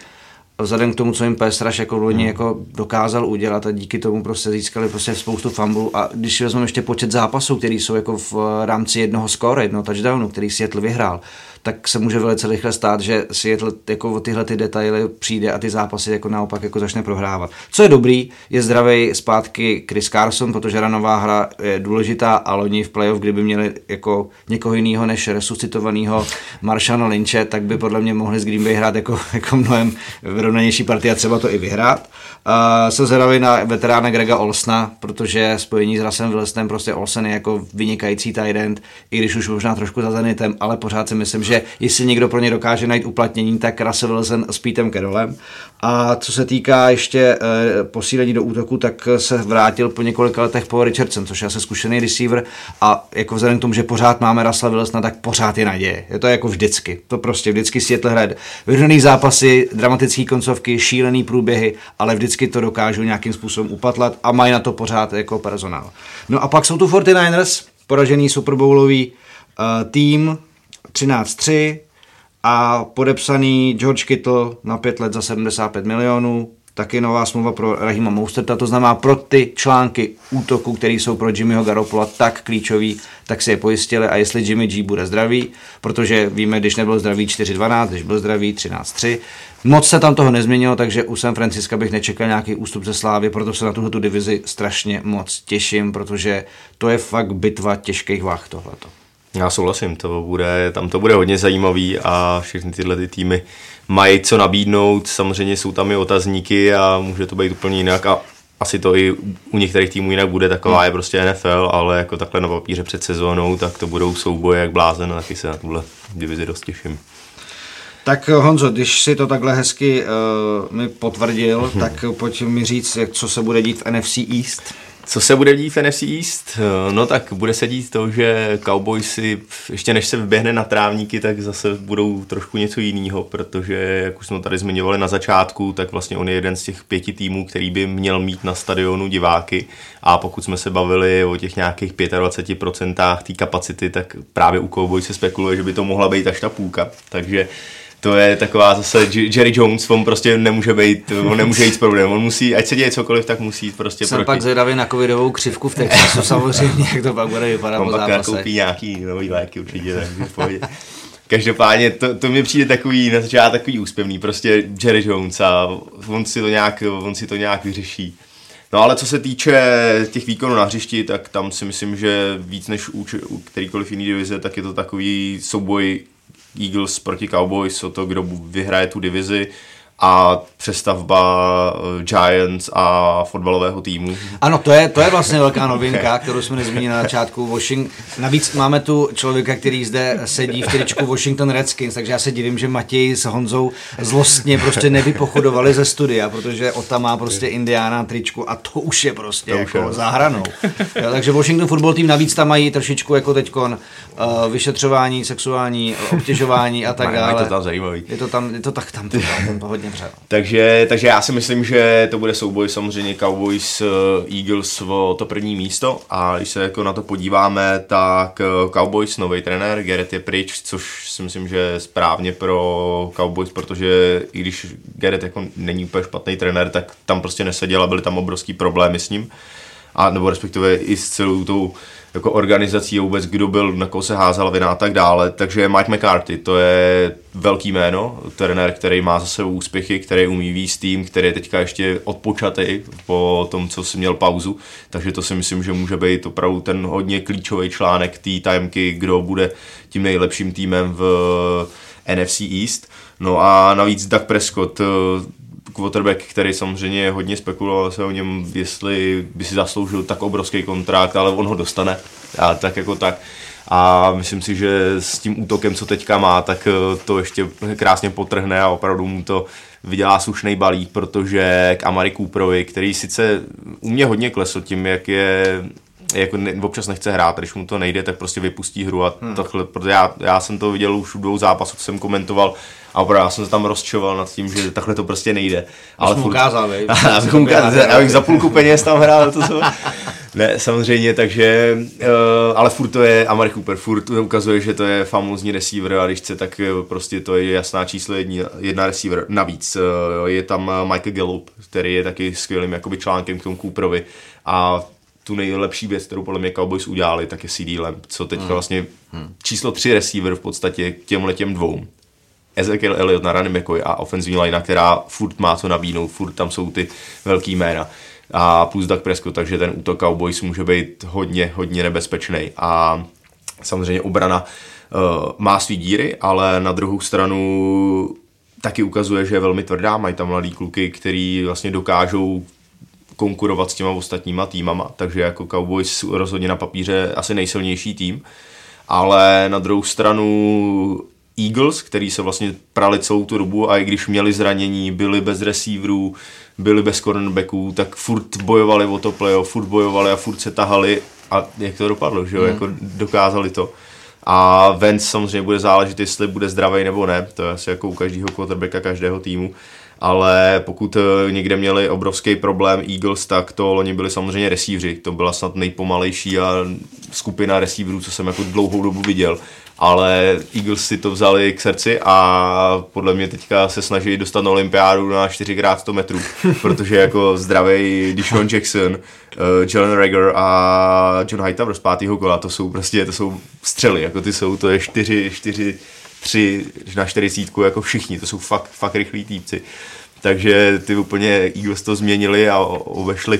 vzhledem k tomu, co jim Pestraš jako loni hmm. jako dokázal udělat a díky tomu prostě získali prostě spoustu fumblů a když vezmeme ještě počet zápasů, který jsou jako v rámci jednoho skóre, jednoho touchdownu, který Seattle vyhrál, tak se může velice rychle stát, že Seattle jako o tyhle ty detaily přijde a ty zápasy jako naopak jako začne prohrávat. Co je dobrý, je zdravý zpátky Chris Carson, protože ranová hra je důležitá a loni v playoff, kdyby měli jako někoho jiného než resuscitovaného Marshana Lynche, tak by podle mě mohli s Green Bay hrát jako, jako mnohem vyrovnanější partie a třeba to i vyhrát. Uh, jsem zvědavý na veterána Grega Olsna, protože spojení s Rasem Wilsonem prostě Olsen je jako vynikající tight end, i když už možná trošku za zenitem, ale pořád si myslím, že takže jestli někdo pro ně dokáže najít uplatnění, tak Russell Wilson s Pítem Carrollem. A co se týká ještě e, posílení do útoku, tak se vrátil po několika letech po Richardson, což je asi zkušený receiver a jako vzhledem k tomu, že pořád máme Russell Wilsona, tak pořád je naděje. Je to jako vždycky. To prostě vždycky Seattle hraje vyhraný zápasy, dramatické koncovky, šílený průběhy, ale vždycky to dokážou nějakým způsobem upatlat a mají na to pořád jako personál. No a pak jsou tu 49ers, poražený Super Bowlový uh, tým 13-3 a podepsaný George Kittle na pět let za 75 milionů, taky nová smlouva pro Rahima Mousterta, to znamená pro ty články útoku, které jsou pro Jimmyho Garoppolo tak klíčový, tak si je pojistili a jestli Jimmy G bude zdravý, protože víme, když nebyl zdravý 4-12, když byl zdravý 13-3, moc se tam toho nezměnilo, takže u San Francisca bych nečekal nějaký ústup ze Slávy, proto se na tuhle divizi strašně moc těším, protože to je fakt bitva těžkých váh tohleto. Já souhlasím, to bude, tam to bude hodně zajímavý a všechny tyhle ty týmy mají co nabídnout, samozřejmě jsou tam i otazníky a může to být úplně jinak a asi to i u některých týmů jinak bude, taková hmm. je prostě NFL, ale jako takhle na papíře před sezónou, tak to budou souboje jak blázen a taky se na tuhle divizi dost těším. Tak Honzo, když si to takhle hezky uh, mi potvrdil, tak pojď mi říct, co se bude dít v NFC East. Co se bude dít v NFC East? No tak bude se dít to, že Cowboysy, ještě než se vyběhne na trávníky, tak zase budou trošku něco jiného, protože, jak už jsme tady zmiňovali na začátku, tak vlastně on je jeden z těch pěti týmů, který by měl mít na stadionu diváky a pokud jsme se bavili o těch nějakých 25% té kapacity, tak právě u Cowboys se spekuluje, že by to mohla být až ta půlka, takže to je taková zase Jerry Jones, on prostě nemůže být, on nemůže jít s problémem, on musí, ať se děje cokoliv, tak musí jít prostě Jsem proti. pak zvědavý na covidovou křivku v Texasu samozřejmě, jak to pak bude vypadat on po pak zápasech. koupí nějaký nový léky určitě, takže. Každopádně to, to mi přijde takový na začátku takový úspěvný, prostě Jerry Jones a on si to nějak, on si to nějak vyřeší. No ale co se týče těch výkonů na hřišti, tak tam si myslím, že víc než u, u kterýkoliv jiný divize, tak je to takový souboj Eagles proti Cowboys o to, kdo vyhraje tu divizi a přestavba eh, Giants a fotbalového týmu. Ano, to je, to je vlastně velká novinka, kterou jsme nezmínili na začátku. Washington. Navíc máme tu člověka, který zde sedí v tričku Washington Redskins, takže já se divím, že Matěj s Honzou zlostně prostě nevypochodovali ze studia, protože Ota má prostě Indiana tričku a to už je prostě to jako je. záhranou. takže Washington football tým navíc tam mají trošičku jako teďkon uh, vyšetřování, sexuální obtěžování a tak dále. Je to tam zajímavý. Je to tam, je to tak tam, to tam, tam hodně vře. Takže, takže já si myslím, že to bude souboj samozřejmě Cowboys uh, Eagles o to první místo a když se jako na to podíváme, tak uh, Cowboys nový trenér, Garrett je pryč, což si myslím, že je správně pro Cowboys, protože i když Garrett jako není úplně špatný trenér, tak tam prostě neseděl a byly tam obrovský problémy s ním a nebo respektive i s celou tou jako organizací vůbec kdo byl, na koho se házela vina a tak dále. Takže Mike McCarthy, to je velký jméno, trenér, který má za sebou úspěchy, který umí víc tým, který je teďka ještě odpočatý po tom, co si měl pauzu. Takže to si myslím, že může být opravdu ten hodně klíčový článek té tajemky, kdo bude tím nejlepším týmem v NFC East. No a navíc Doug Prescott, quarterback, který samozřejmě hodně spekuloval se o něm, jestli by si zasloužil tak obrovský kontrakt, ale on ho dostane. A tak jako tak. A myslím si, že s tím útokem, co teďka má, tak eh, to ještě krásně potrhne a opravdu mu to vydělá slušný balík, protože k Amari Cooperovi, který sice u mě hodně klesl tím, jak je jako ne, občas nechce hrát, když mu to nejde, tak prostě vypustí hru a hmm. takhle, protože já, já jsem to viděl už u dvou zápasů, co jsem komentoval, a opravdu já jsem se tam rozčoval nad tím, že takhle to prostě nejde. Ale furt... ukázal, abych, ukázal, abych za půlku peněz tam hrál, to co? Ne, samozřejmě, takže, uh, ale furt to je Amari Cooper, furt ukazuje, že to je famózní receiver a když chce, tak eh, prostě to je jasná číslo jedni, jedna receiver. Navíc uh, je tam Michael Gallup, který je taky skvělým jakoby článkem k tomu Cooperovi a tu nejlepší věc, kterou podle mě Cowboys udělali, tak je CD Lamb, co teď hmm. vlastně hmm. číslo 3 receiver v podstatě k těm letěm dvou. Ezekiel Elliott na running backovi a ofenzivní line, která furt má co nabídnout, furt tam jsou ty velký jména a plus Doug Prescott, takže ten útok Cowboys může být hodně, hodně nebezpečný a samozřejmě obrana uh, má svý díry, ale na druhou stranu taky ukazuje, že je velmi tvrdá, mají tam mladý kluky, který vlastně dokážou konkurovat s těma ostatníma týmama, takže jako Cowboys rozhodně na papíře asi nejsilnější tým, ale na druhou stranu Eagles, který se vlastně prali celou tu dobu a i když měli zranění, byli bez receiverů, byli bez cornerbacků, tak furt bojovali o to playoff, furt bojovali a furt se tahali a jak to dopadlo, že jo, mm. jako dokázali to. A Vance samozřejmě bude záležet, jestli bude zdravý nebo ne, to je asi jako u každého quarterbacka, každého týmu ale pokud eh, někde měli obrovský problém Eagles, tak to loni byli samozřejmě receivři. To byla snad nejpomalejší a skupina receiverů, co jsem jako dlouhou dobu viděl. Ale Eagles si to vzali k srdci a podle mě teďka se snaží dostat na olympiádu na 4x100 metrů, protože jako zdravý Dishon Jackson, uh, Jalen Rager a John Hightower z pátého kola, to jsou prostě, to jsou střely, jako ty jsou, to je 4, 4 tři na čtyřicítku jako všichni, to jsou fakt, fakt rychlí týpci. Takže ty úplně Eagles to změnili a obešli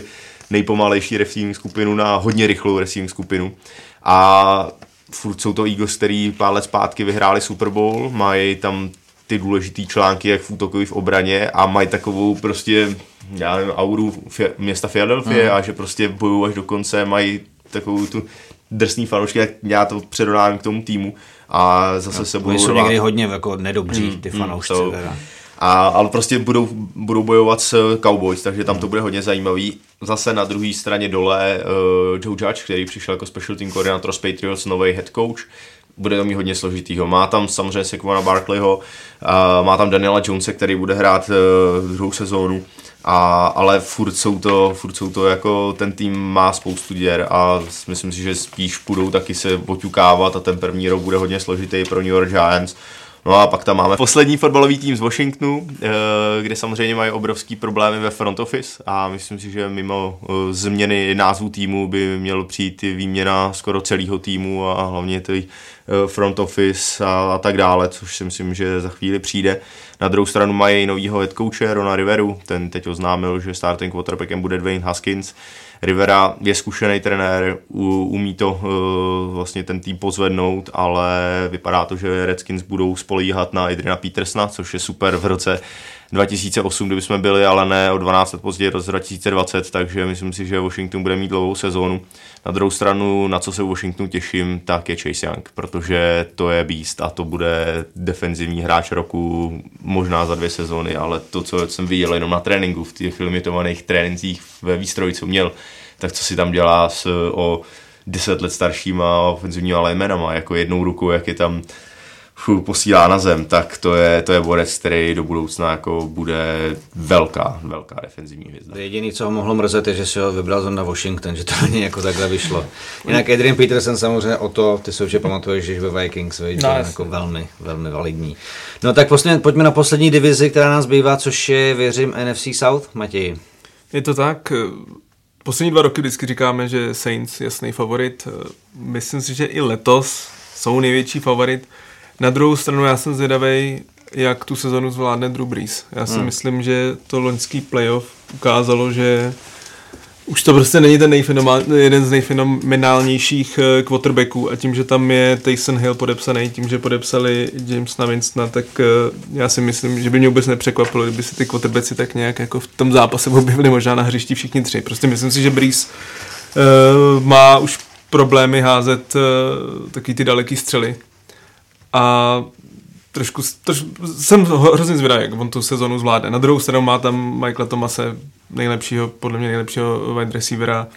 nejpomalejší receiving skupinu na hodně rychlou receiving skupinu. A furt jsou to Eagles, který pár let zpátky vyhráli Super Bowl, mají tam ty důležité články, jak v útoku, v obraně a mají takovou prostě, já nevím, auru fě, města Philadelphia mm. a že prostě bojují až do konce, mají takovou tu drsný fanoušky, jak já to předodávám k tomu týmu a zase no, se budou... jsou někdy hodně jako nedobří, hmm, ty hmm, fanoušci. Hmm, teda. A, ale prostě budou, budou bojovat s Cowboys, takže tam to bude hodně zajímavý. Zase na druhé straně dole uh, Joe Judge, který přišel jako special team koordinátor z Patriots, nový head coach, bude to mít hodně složitýho. Má tam samozřejmě Sekvana Barkleyho, má tam Daniela Jonese, který bude hrát uh, druhou sezónu. A, ale furt jsou, to, furt jsou to jako ten tým má spoustu děr a myslím si, že spíš budou taky se oťukávat a ten první rok bude hodně složitý pro New York Giants. No a pak tam máme poslední fotbalový tým z Washingtonu, eh, kde samozřejmě mají obrovský problémy ve front office a myslím si, že mimo eh, změny názvu týmu by měl přijít výměna skoro celého týmu a hlavně ty eh, front office a, a tak dále, což si myslím, že za chvíli přijde. Na druhou stranu mají novýho head coache Rona Riveru, ten teď oznámil, že starting quarterbackem bude Dwayne Haskins. Rivera je zkušený trenér, umí to uh, vlastně ten tým pozvednout, ale vypadá to, že Redskins budou spolíhat na Adriana Petersna, což je super v roce 2008, kdyby jsme byli, ale ne o 12 let později, roce 2020, takže myslím si, že Washington bude mít dlouhou sezónu. Na druhou stranu, na co se u Washingtonu těším, tak je Chase Young, protože to je beast a to bude defenzivní hráč roku možná za dvě sezóny, ale to, co jsem viděl jenom na tréninku, v těch limitovaných trénincích ve výstroji, co měl, tak co si tam dělá s o 10 let staršíma ofenzivníma linemenama, jako jednou rukou, jak je tam fů, posílá na zem, tak to je, to je borec, který do budoucna jako bude velká, velká defenzivní hvězda. Jediný, co ho mohlo mrzet, je, že si ho vybral na Washington, že to ani jako takhle vyšlo. Jinak Adrian Peterson samozřejmě o to, ty se určitě pamatuješ, že ve Vikings, víš, no, jako velmi, velmi validní. No tak posledně, pojďme na poslední divizi, která nás bývá, což je, věřím, NFC South, Matěj. Je to tak, poslední dva roky vždycky říkáme, že Saints jasný favorit. Myslím si, že i letos jsou největší favorit. Na druhou stranu já jsem zvědavý, jak tu sezonu zvládne Drew Brees. Já si hmm. myslím, že to loňský playoff ukázalo, že už to prostě není ten jeden z nejfenomenálnějších eh, quarterbacků a tím, že tam je Taysom Hill podepsaný, tím, že podepsali James Winstona, tak eh, já si myslím, že by mě vůbec nepřekvapilo, kdyby si ty quarterbacki tak nějak jako v tom zápase objevili možná na hřišti všichni tři. Prostě myslím si, že Brees uh, má už problémy házet uh, taky ty daleký střely a trošku, troš, jsem hrozně zvědavý, jak on tu sezonu zvládne. Na druhou stranu má tam Michaela Tomase, nejlepšího, podle mě nejlepšího wide receivera.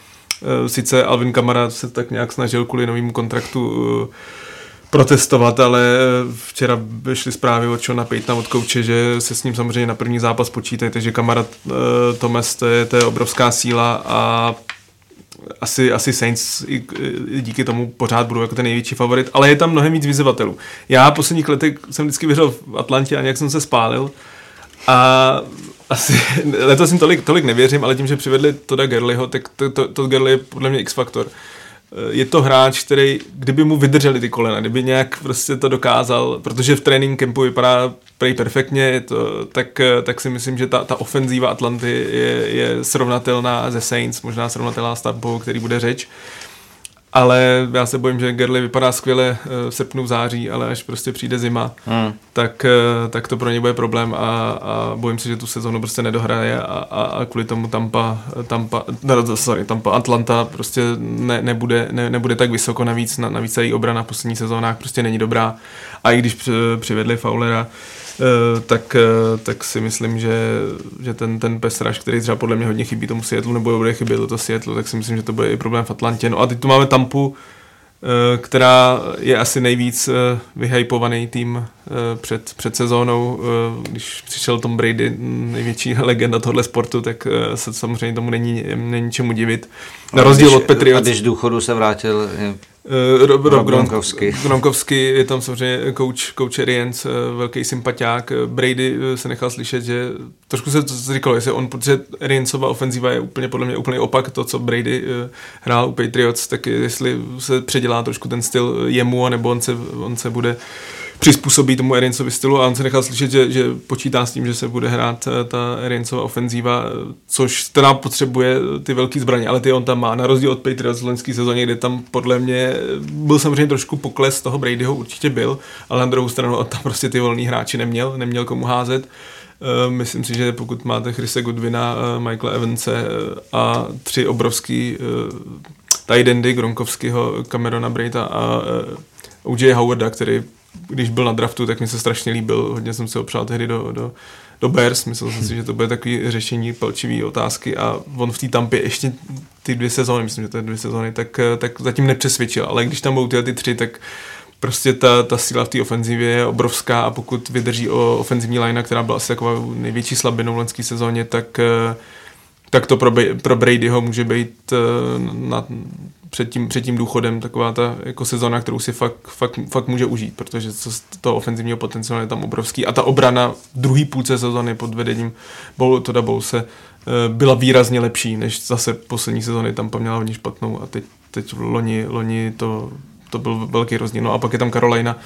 E, sice Alvin Kamara se tak nějak snažil kvůli novému kontraktu e, protestovat, ale včera vyšly zprávy od Shona Paytona od kouče, že se s ním samozřejmě na první zápas počítají, takže kamarád uh, Thomas to je, to je obrovská síla a asi, asi Saints i, i díky tomu pořád budou jako ten největší favorit, ale je tam mnohem víc vyzývatelů. Já posledních letech jsem vždycky věřil v Atlantě a nějak jsem se spálil a asi letos jim tolik, tolik nevěřím, ale tím, že přivedli Toda Gerliho, tak to, to, to Gerli je podle mě X-faktor. Eh, je to hráč, který, kdyby mu vydrželi ty kolena, kdyby nějak prostě to dokázal, protože v trénink campu vypadá prej perfektně, to, tak, eh, tak si myslím, že ta, ta ofenzíva Atlanty je, je srovnatelná ze Saints, možná srovnatelná s Tampou, který bude řeč. Ale já se bojím, že Gerli vypadá skvěle v srpnu, v září, ale až prostě přijde zima, hmm. tak, tak to pro ně bude problém a, a bojím se, že tu sezonu prostě nedohraje a, a, a kvůli tomu Tampa, Tampa, no, sorry, Tampa Atlanta prostě ne, nebude, ne, nebude tak vysoko, navíc, navíc její obrana v posledních sezónách prostě není dobrá a i když přivedli Fowlera, Eh, tak, eh, tak si myslím, že, že ten, ten pesraž, který třeba podle mě hodně chybí tomu Seattle, nebo bude chybět to Seattle, tak si myslím, že to bude i problém v Atlantě. No a teď tu máme Tampu, eh, která je asi nejvíc vyhypovaný tým před, před sezónou. Když přišel Tom Brady, největší legenda tohle sportu, tak se samozřejmě tomu není, není čemu divit. Na rozdíl když, od Patriots. A když důchodu se vrátil Uh, Rob, Rob Gronkowski. Gronkowski je tam samozřejmě coach, coach Arians, eh, velký sympatiák. Brady eh, se nechal slyšet, že trošku se to říkalo, jestli on, protože Ariansova ofenziva je úplně podle mě úplně opak to, co Brady hrál u Patriots, tak jestli se předělá trošku ten styl jemu, nebo on se, on se bude přizpůsobí tomu Erincovi stylu a on se nechal slyšet, že, že počítá s tím, že se bude hrát eh, ta Erincova ofenzíva, což teda potřebuje ty velké zbraně, ale ty on tam má, na rozdíl od Patriots v loňské sezóně, kde tam podle mě byl samozřejmě trošku pokles toho Bradyho, určitě byl, ale na druhou stranu on tam prostě ty volný hráči neměl, neměl komu házet. Eh, myslím si, že pokud máte Chrise Goodwina, eh, Michaela Evance a tři obrovský tight Gronkovského, Camerona Brayta a O.J. Howarda, který když byl na draftu, tak mi se strašně líbil, hodně jsem se opřál tehdy do, do, do Bears, myslel jsem si, že to bude takový řešení palčivý otázky a on v té tampě ještě ty dvě sezóny, myslím, že to je dvě sezóny, tak, tak zatím nepřesvědčil, ale když tam budou ty, tři, tak prostě ta, ta síla v té ofenzivě je obrovská a pokud vydrží o ofenzivní line, která byla asi taková největší slabinou v loňské sezóně, tak tak to pro, pro Bradyho může být eh, na, před tím, před tím důchodem taková ta jako sezona, kterou si fakt, fakt, fakt může užít, protože to, to ofenzivního potenciálu je tam obrovský. A ta obrana v druhé půlce sezony pod vedením Toda Bowse eh, byla výrazně lepší, než zase poslední sezony tam měla hodně špatnou a teď, teď loni, loni to, to byl velký rozdíl. No a pak je tam Carolina,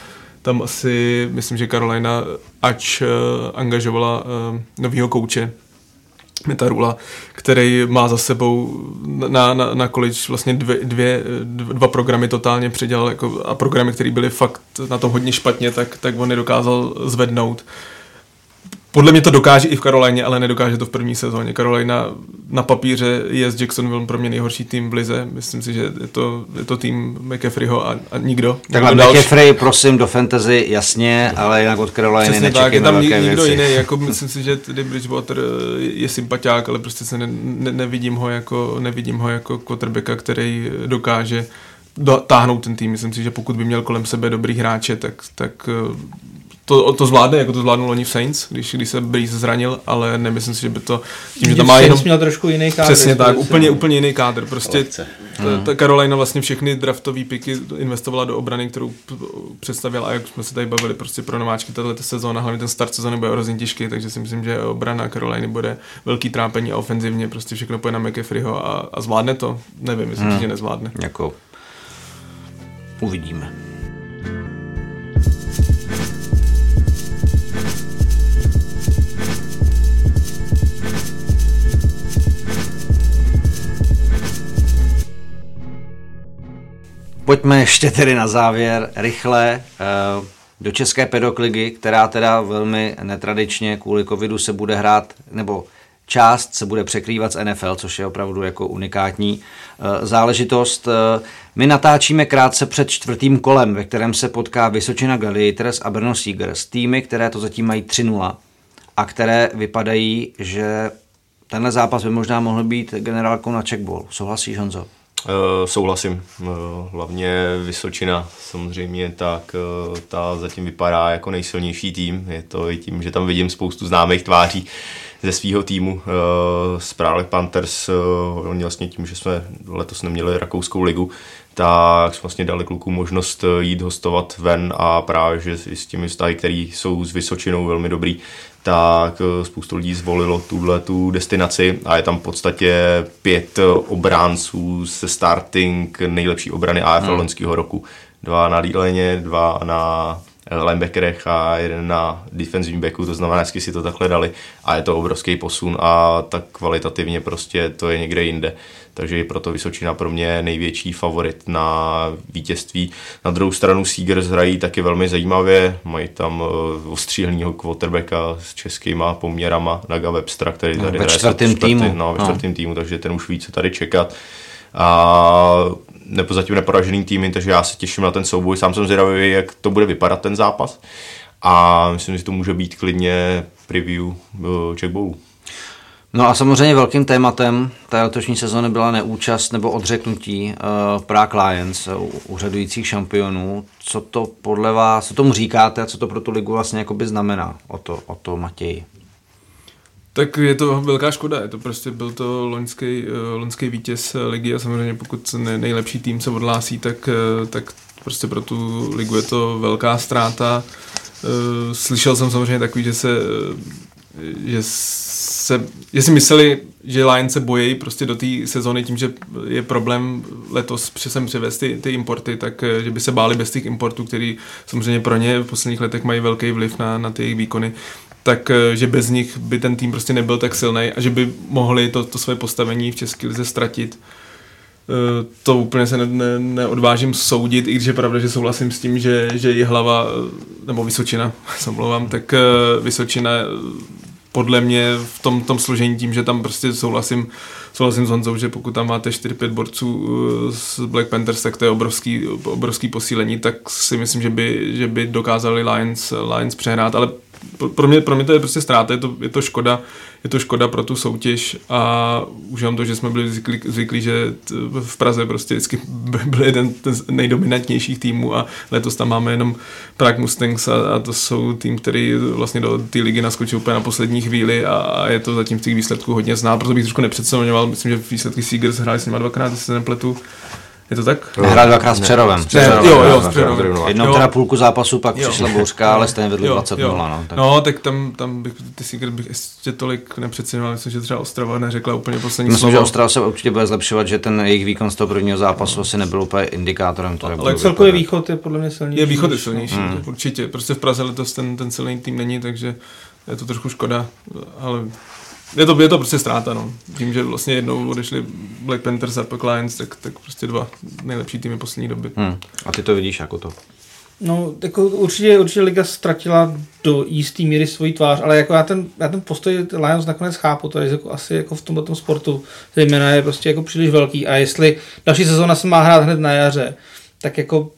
tam asi, myslím, že Carolina, ač uh, angažovala uh, novýho kouče, Metarula, který má za sebou na, na, na college vlastně dvě, dvě, dva programy totálně předělal jako, a programy, které byly fakt na tom hodně špatně, tak, tak on je dokázal zvednout. Podle mě to dokáže i v Karolajně, ale nedokáže to v první sezóně. Karolina na papíře je z Jacksonville pro mě nejhorší tým v lize. Myslím si, že je to, je to tým McAfreeho a, a nikdo. Takhle McAfrey, prosím, do fantasy, jasně, ale jinak od Caroliny nečekejme tak, je tam nikdo věci. jiný. Jako, myslím si, že tedy Bridgewater je sympatiák, ale prostě se ne, ne, nevidím, ho jako, nevidím ho jako quarterbacka, který dokáže táhnout ten tým. Myslím si, že pokud by měl kolem sebe dobrý hráče, tak, tak to, to zvládne, jako to zvládnul loni v Saints, když, když se Breeze zranil, ale nemyslím si, že by to, tím, že tam má jenom... měl trošku jiný kádr. Přesně tak, úplně, úplně jiný kádr. Prostě ta, ta Carolina vlastně všechny draftové piky investovala do obrany, kterou představila a jak jsme se tady bavili prostě pro nováčky tato sezóna, hlavně ten start sezóny bude hrozně těžký, takže si myslím, že obrana Caroliny bude velký trápení a ofenzivně prostě všechno pojde na McAfreeho a, a zvládne to? Nevím, myslím, hmm. že nezvládne. Jako uvidíme. Pojďme ještě tedy na závěr rychle eh, do České pedokligy, která teda velmi netradičně kvůli covidu se bude hrát, nebo část se bude překrývat s NFL, což je opravdu jako unikátní eh, záležitost. Eh, my natáčíme krátce před čtvrtým kolem, ve kterém se potká Vysočina Gladiators a Brno Seegers, týmy, které to zatím mají 3-0 a které vypadají, že tenhle zápas by možná mohl být generálkou na checkball. Souhlasíš, Honzo? Uh, souhlasím. Uh, hlavně Vysočina samozřejmě, tak uh, ta zatím vypadá jako nejsilnější tým. Je to i tím, že tam vidím spoustu známých tváří ze svého týmu. Uh, Správle Panthers, oni vlastně tím, že jsme letos neměli rakouskou ligu, tak jsme vlastně dali klukům možnost jít hostovat ven a právě že s těmi vztahy, které jsou s Vysočinou velmi dobrý, tak eh, spoustu lidí zvolilo tuhle tu destinaci a je tam v podstatě pět obránců se starting nejlepší obrany AFL hmm. loňského roku. Dva na Líleně, dva na linebackerech a jeden na defensivním backu, to znamená, že si to takhle dali a je to obrovský posun a tak kvalitativně prostě to je někde jinde. Takže i proto Vysočina pro mě největší favorit na vítězství. Na druhou stranu Seagers hrají taky velmi zajímavě, mají tam uh, ostříhlního quarterbacka s českýma poměrama Naga Webstra, který no, tady ve čtvrtém týmu. No, ve no. týmu, takže ten už více tady čekat. A nebo zatím neporaženým týmy, takže já se těším na ten souboj. Sám jsem zvědavý, jak to bude vypadat ten zápas. A myslím, že to může být klidně preview Jack Bowl. No a samozřejmě velkým tématem té letošní sezóny byla neúčast nebo odřeknutí uh, Prague Lions, uh, úřadujících šampionů. Co to podle vás, co tomu říkáte a co to pro tu ligu vlastně jakoby znamená o to, o to Matěji? Tak je to velká škoda, je to prostě byl to loňský, uh, loňský vítěz ligy a samozřejmě pokud nejlepší tým se odhlásí, tak, uh, tak prostě pro tu ligu je to velká ztráta. Uh, slyšel jsem samozřejmě takový, že se že, se, že si mysleli, že Lions se bojí prostě do té sezóny tím, že je problém letos sem přivést ty, ty importy, tak eh, že by se báli bez těch importů, který samozřejmě pro ně v posledních letech mají velký vliv na, na ty jejich výkony, tak eh, že bez nich by ten tým prostě nebyl tak silný a že by mohli to, to své postavení v České lize ztratit. Eh, to úplně se ne, ne, neodvážím soudit, i když je pravda, že souhlasím s tím, že, že je hlava, nebo Vysočina, se omlouvám, tak Vysočina podle mě v tom, tom složení tím, že tam prostě souhlasím, souhlasím s Honzou, že pokud tam máte 4-5 borců eh, z Black Panthers, tak to je obrovský, obrovský posílení, tak si myslím, že by, že by dokázali Lions, Lions přehrát, ale pro mě, pro mě to je prostě ztráta, je to, je to škoda, je to škoda pro tu soutěž a už to, že jsme byli zvyklí, zvyklí že v Praze prostě vždycky byl jeden z nejdominantnějších týmů a letos tam máme jenom Prague Mustangs a, a to jsou tým, který vlastně do té ligy naskočil úplně na poslední chvíli a, a je to zatím v těch výsledků hodně zná, proto bych trošku nepředstavňoval, myslím, že výsledky Seagers hráli s nimi dvakrát, jestli se nepletu, je to tak? Hrál dvakrát s Přerovem. Jo, jo, s Přerovem. Jednou teda půlku zápasu, pak jo. přišla bouřka, ale stejně vedli 20-0. No, tak. no, tak tam, tam bych, ty si bych ještě tolik nepřeceňoval, myslím, že třeba Ostrava neřekla úplně poslední Myslím, slovo. že Ostrava se určitě bude zlepšovat, že ten jejich výkon z toho prvního zápasu asi nebyl úplně indikátorem toho. Ale celkově východ je podle mě silnější. Je východ je silnější, hmm. určitě. Prostě v Praze letos ten, ten silný tým není, takže je to trošku škoda, ale je to, je to prostě ztráta, no. Tím, že vlastně jednou odešli Black Panthers a Puck Lions, tak, tak prostě dva nejlepší týmy poslední doby. Hmm. A ty to vidíš jako to? No, jako určitě, určitě Liga ztratila do jisté míry svoji tvář, ale jako já ten, já ten postoj Lions nakonec chápu, to je jako asi jako v tomto sportu, zejména je prostě jako příliš velký a jestli další sezóna se má hrát hned na jaře, tak jako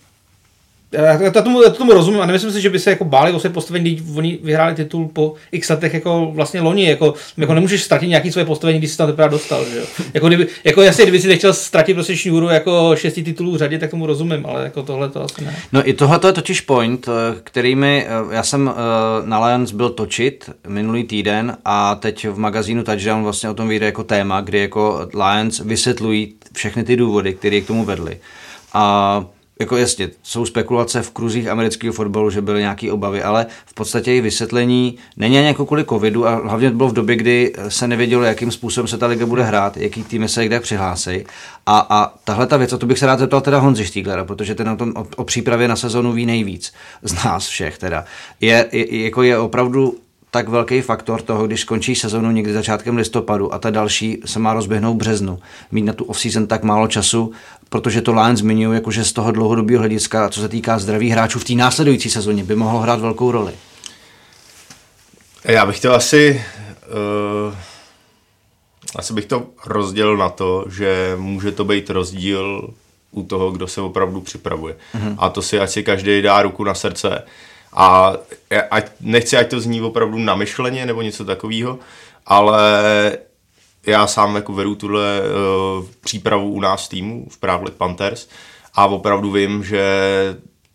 já, já, tomu, já tomu rozumím a nemyslím si, že by se jako báli o své postavení, když oni vyhráli titul po x letech jako vlastně loni, jako, jako nemůžeš ztratit nějaký své postavení, když jsi tam teprve dostal, že jo? Jako, kdyby, jako jasně, kdyby si nechtěl ztratit prostě šňůru jako šesti titulů v řadě, tak tomu rozumím, ale jako tohle to asi ne. No i tohle je totiž point, eh, který mi, eh, já jsem eh, na Lions byl točit minulý týden a teď v magazínu Touchdown vlastně o tom vyjde jako téma, kdy jako Lions vysvětlují všechny ty důvody, které k tomu vedly. A jako jasně, jsou spekulace v kruzích amerického fotbalu, že byly nějaké obavy, ale v podstatě i vysvětlení není ani jako kvůli covidu a hlavně to bylo v době, kdy se nevědělo, jakým způsobem se ta liga bude hrát, jaký týmy se kde přihlásí. A, a tahle ta věc, a to bych se rád zeptal teda Honzi Štíglera, protože ten na tom o, o, přípravě na sezonu ví nejvíc z nás všech teda. Je, je, jako je opravdu tak velký faktor toho, když skončí sezonu někdy začátkem listopadu a ta další se má rozběhnout v březnu. Mít na tu off-season tak málo času, protože to Lions zmiňují, jakože z toho dlouhodobého hlediska, co se týká zdraví hráčů v té následující sezóně, by mohlo hrát velkou roli. Já bych chtěl asi uh, asi bych to rozdělil na to, že může to být rozdíl u toho, kdo se opravdu připravuje. Mm-hmm. A to si ať si každý dá ruku na srdce. A ať, nechci, ať to zní opravdu namyšleně nebo něco takového, ale já sám jako vedu tuhle uh, přípravu u nás týmu v Právlet Panthers a opravdu vím, že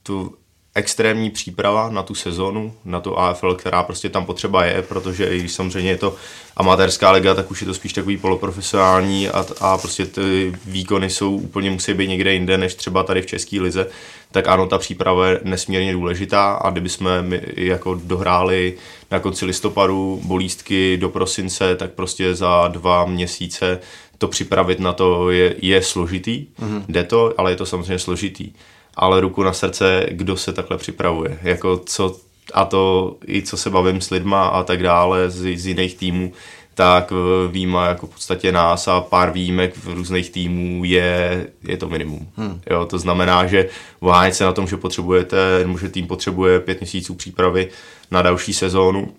tu extrémní příprava na tu sezonu, na tu AFL, která prostě tam potřeba je, protože i samozřejmě je to amatérská liga, tak už je to spíš takový poloprofesionální a, a prostě ty výkony jsou úplně musí být někde jinde, než třeba tady v České lize, tak ano, ta příprava je nesmírně důležitá a kdyby jsme my jako dohráli na konci listopadu bolístky do prosince, tak prostě za dva měsíce to připravit na to je, je složitý. Mm-hmm. Jde to, ale je to samozřejmě složitý. Ale ruku na srdce, kdo se takhle připravuje. Jako co, a to i co se bavím s lidma a tak dále z, z jiných týmů, tak výjima jako v podstatě nás a pár výjimek v různých týmů je, je to minimum. Hmm. Jo, to znamená, že váhánět se na tom, že potřebujete, nebo že tým potřebuje pět měsíců přípravy na další sezónu,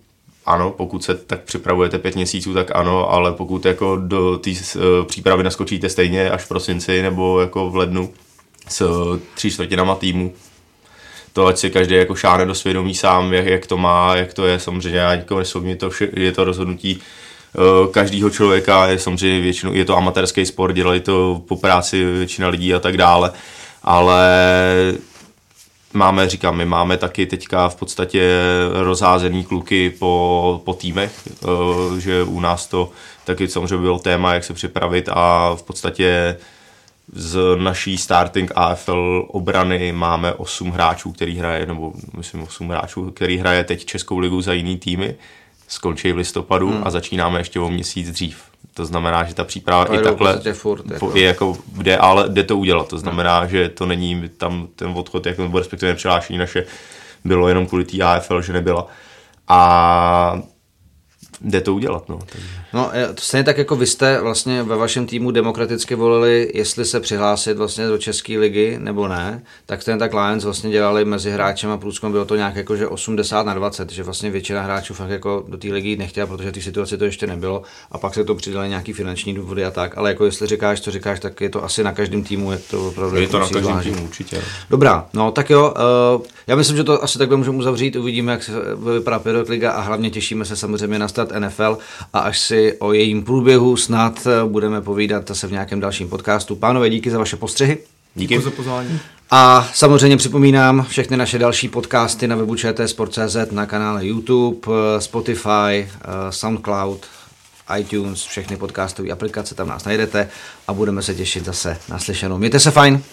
ano, pokud se tak připravujete pět měsíců, tak ano, ale pokud jako do té uh, přípravy naskočíte stejně až v prosinci nebo jako v lednu s tři čtvrtinama týmu, to ať si každý jako šáne do svědomí sám, jak, jak to má, jak to je, samozřejmě já nikoho nesoudím, to, vše, je to rozhodnutí uh, každého člověka, je samozřejmě většinou, je to amatérský sport, dělají to po práci většina lidí a tak dále, ale máme, říkám, my máme taky teďka v podstatě rozházený kluky po, po týmech, eh, že u nás to taky samozřejmě bylo téma, jak se připravit a v podstatě z naší starting AFL obrany máme 8 hráčů, který hraje, nebo myslím 8 hráčů, který hraje teď Českou ligu za jiný týmy, skončí v listopadu hmm. a začínáme ještě o měsíc dřív. To znamená, že ta příprava i je takhle furt, jako. je jako jde, ale jde to udělat. To znamená, že to není tam ten odchod, jak nebo respektive nepřihlášení naše bylo jenom kvůli té AFL, že nebyla. A jde to udělat. No. Takže. No, to stejně tak jako vy jste vlastně ve vašem týmu demokraticky volili, jestli se přihlásit vlastně do České ligy nebo ne, tak stejně tak Lions vlastně dělali mezi hráčem a průzkum, bylo to nějak jako, že 80 na 20, že vlastně většina hráčů fakt jako do té ligy nechtěla, protože té situaci to ještě nebylo. A pak se to přidali nějaký finanční důvody a tak, ale jako jestli říkáš, co říkáš, tak je to asi na každém týmu, je to opravdu Je jako to na každém zvážit. týmu určitě. Dobrá, no tak jo, uh, já myslím, že to asi takhle můžeme uzavřít, uvidíme, jak se vypadá Liga a hlavně těšíme se samozřejmě na start NFL a až si o jejím průběhu snad eh, budeme povídat zase v nějakém dalším podcastu. Pánové, díky za vaše postřehy. Díky. Děkuji za pozvání. A samozřejmě připomínám všechny naše další podcasty na webu čtsport.cz, na kanále YouTube, eh, Spotify, eh, Soundcloud, iTunes, všechny podcastové aplikace, tam nás najdete a budeme se těšit zase na slyšenou. Mějte se fajn.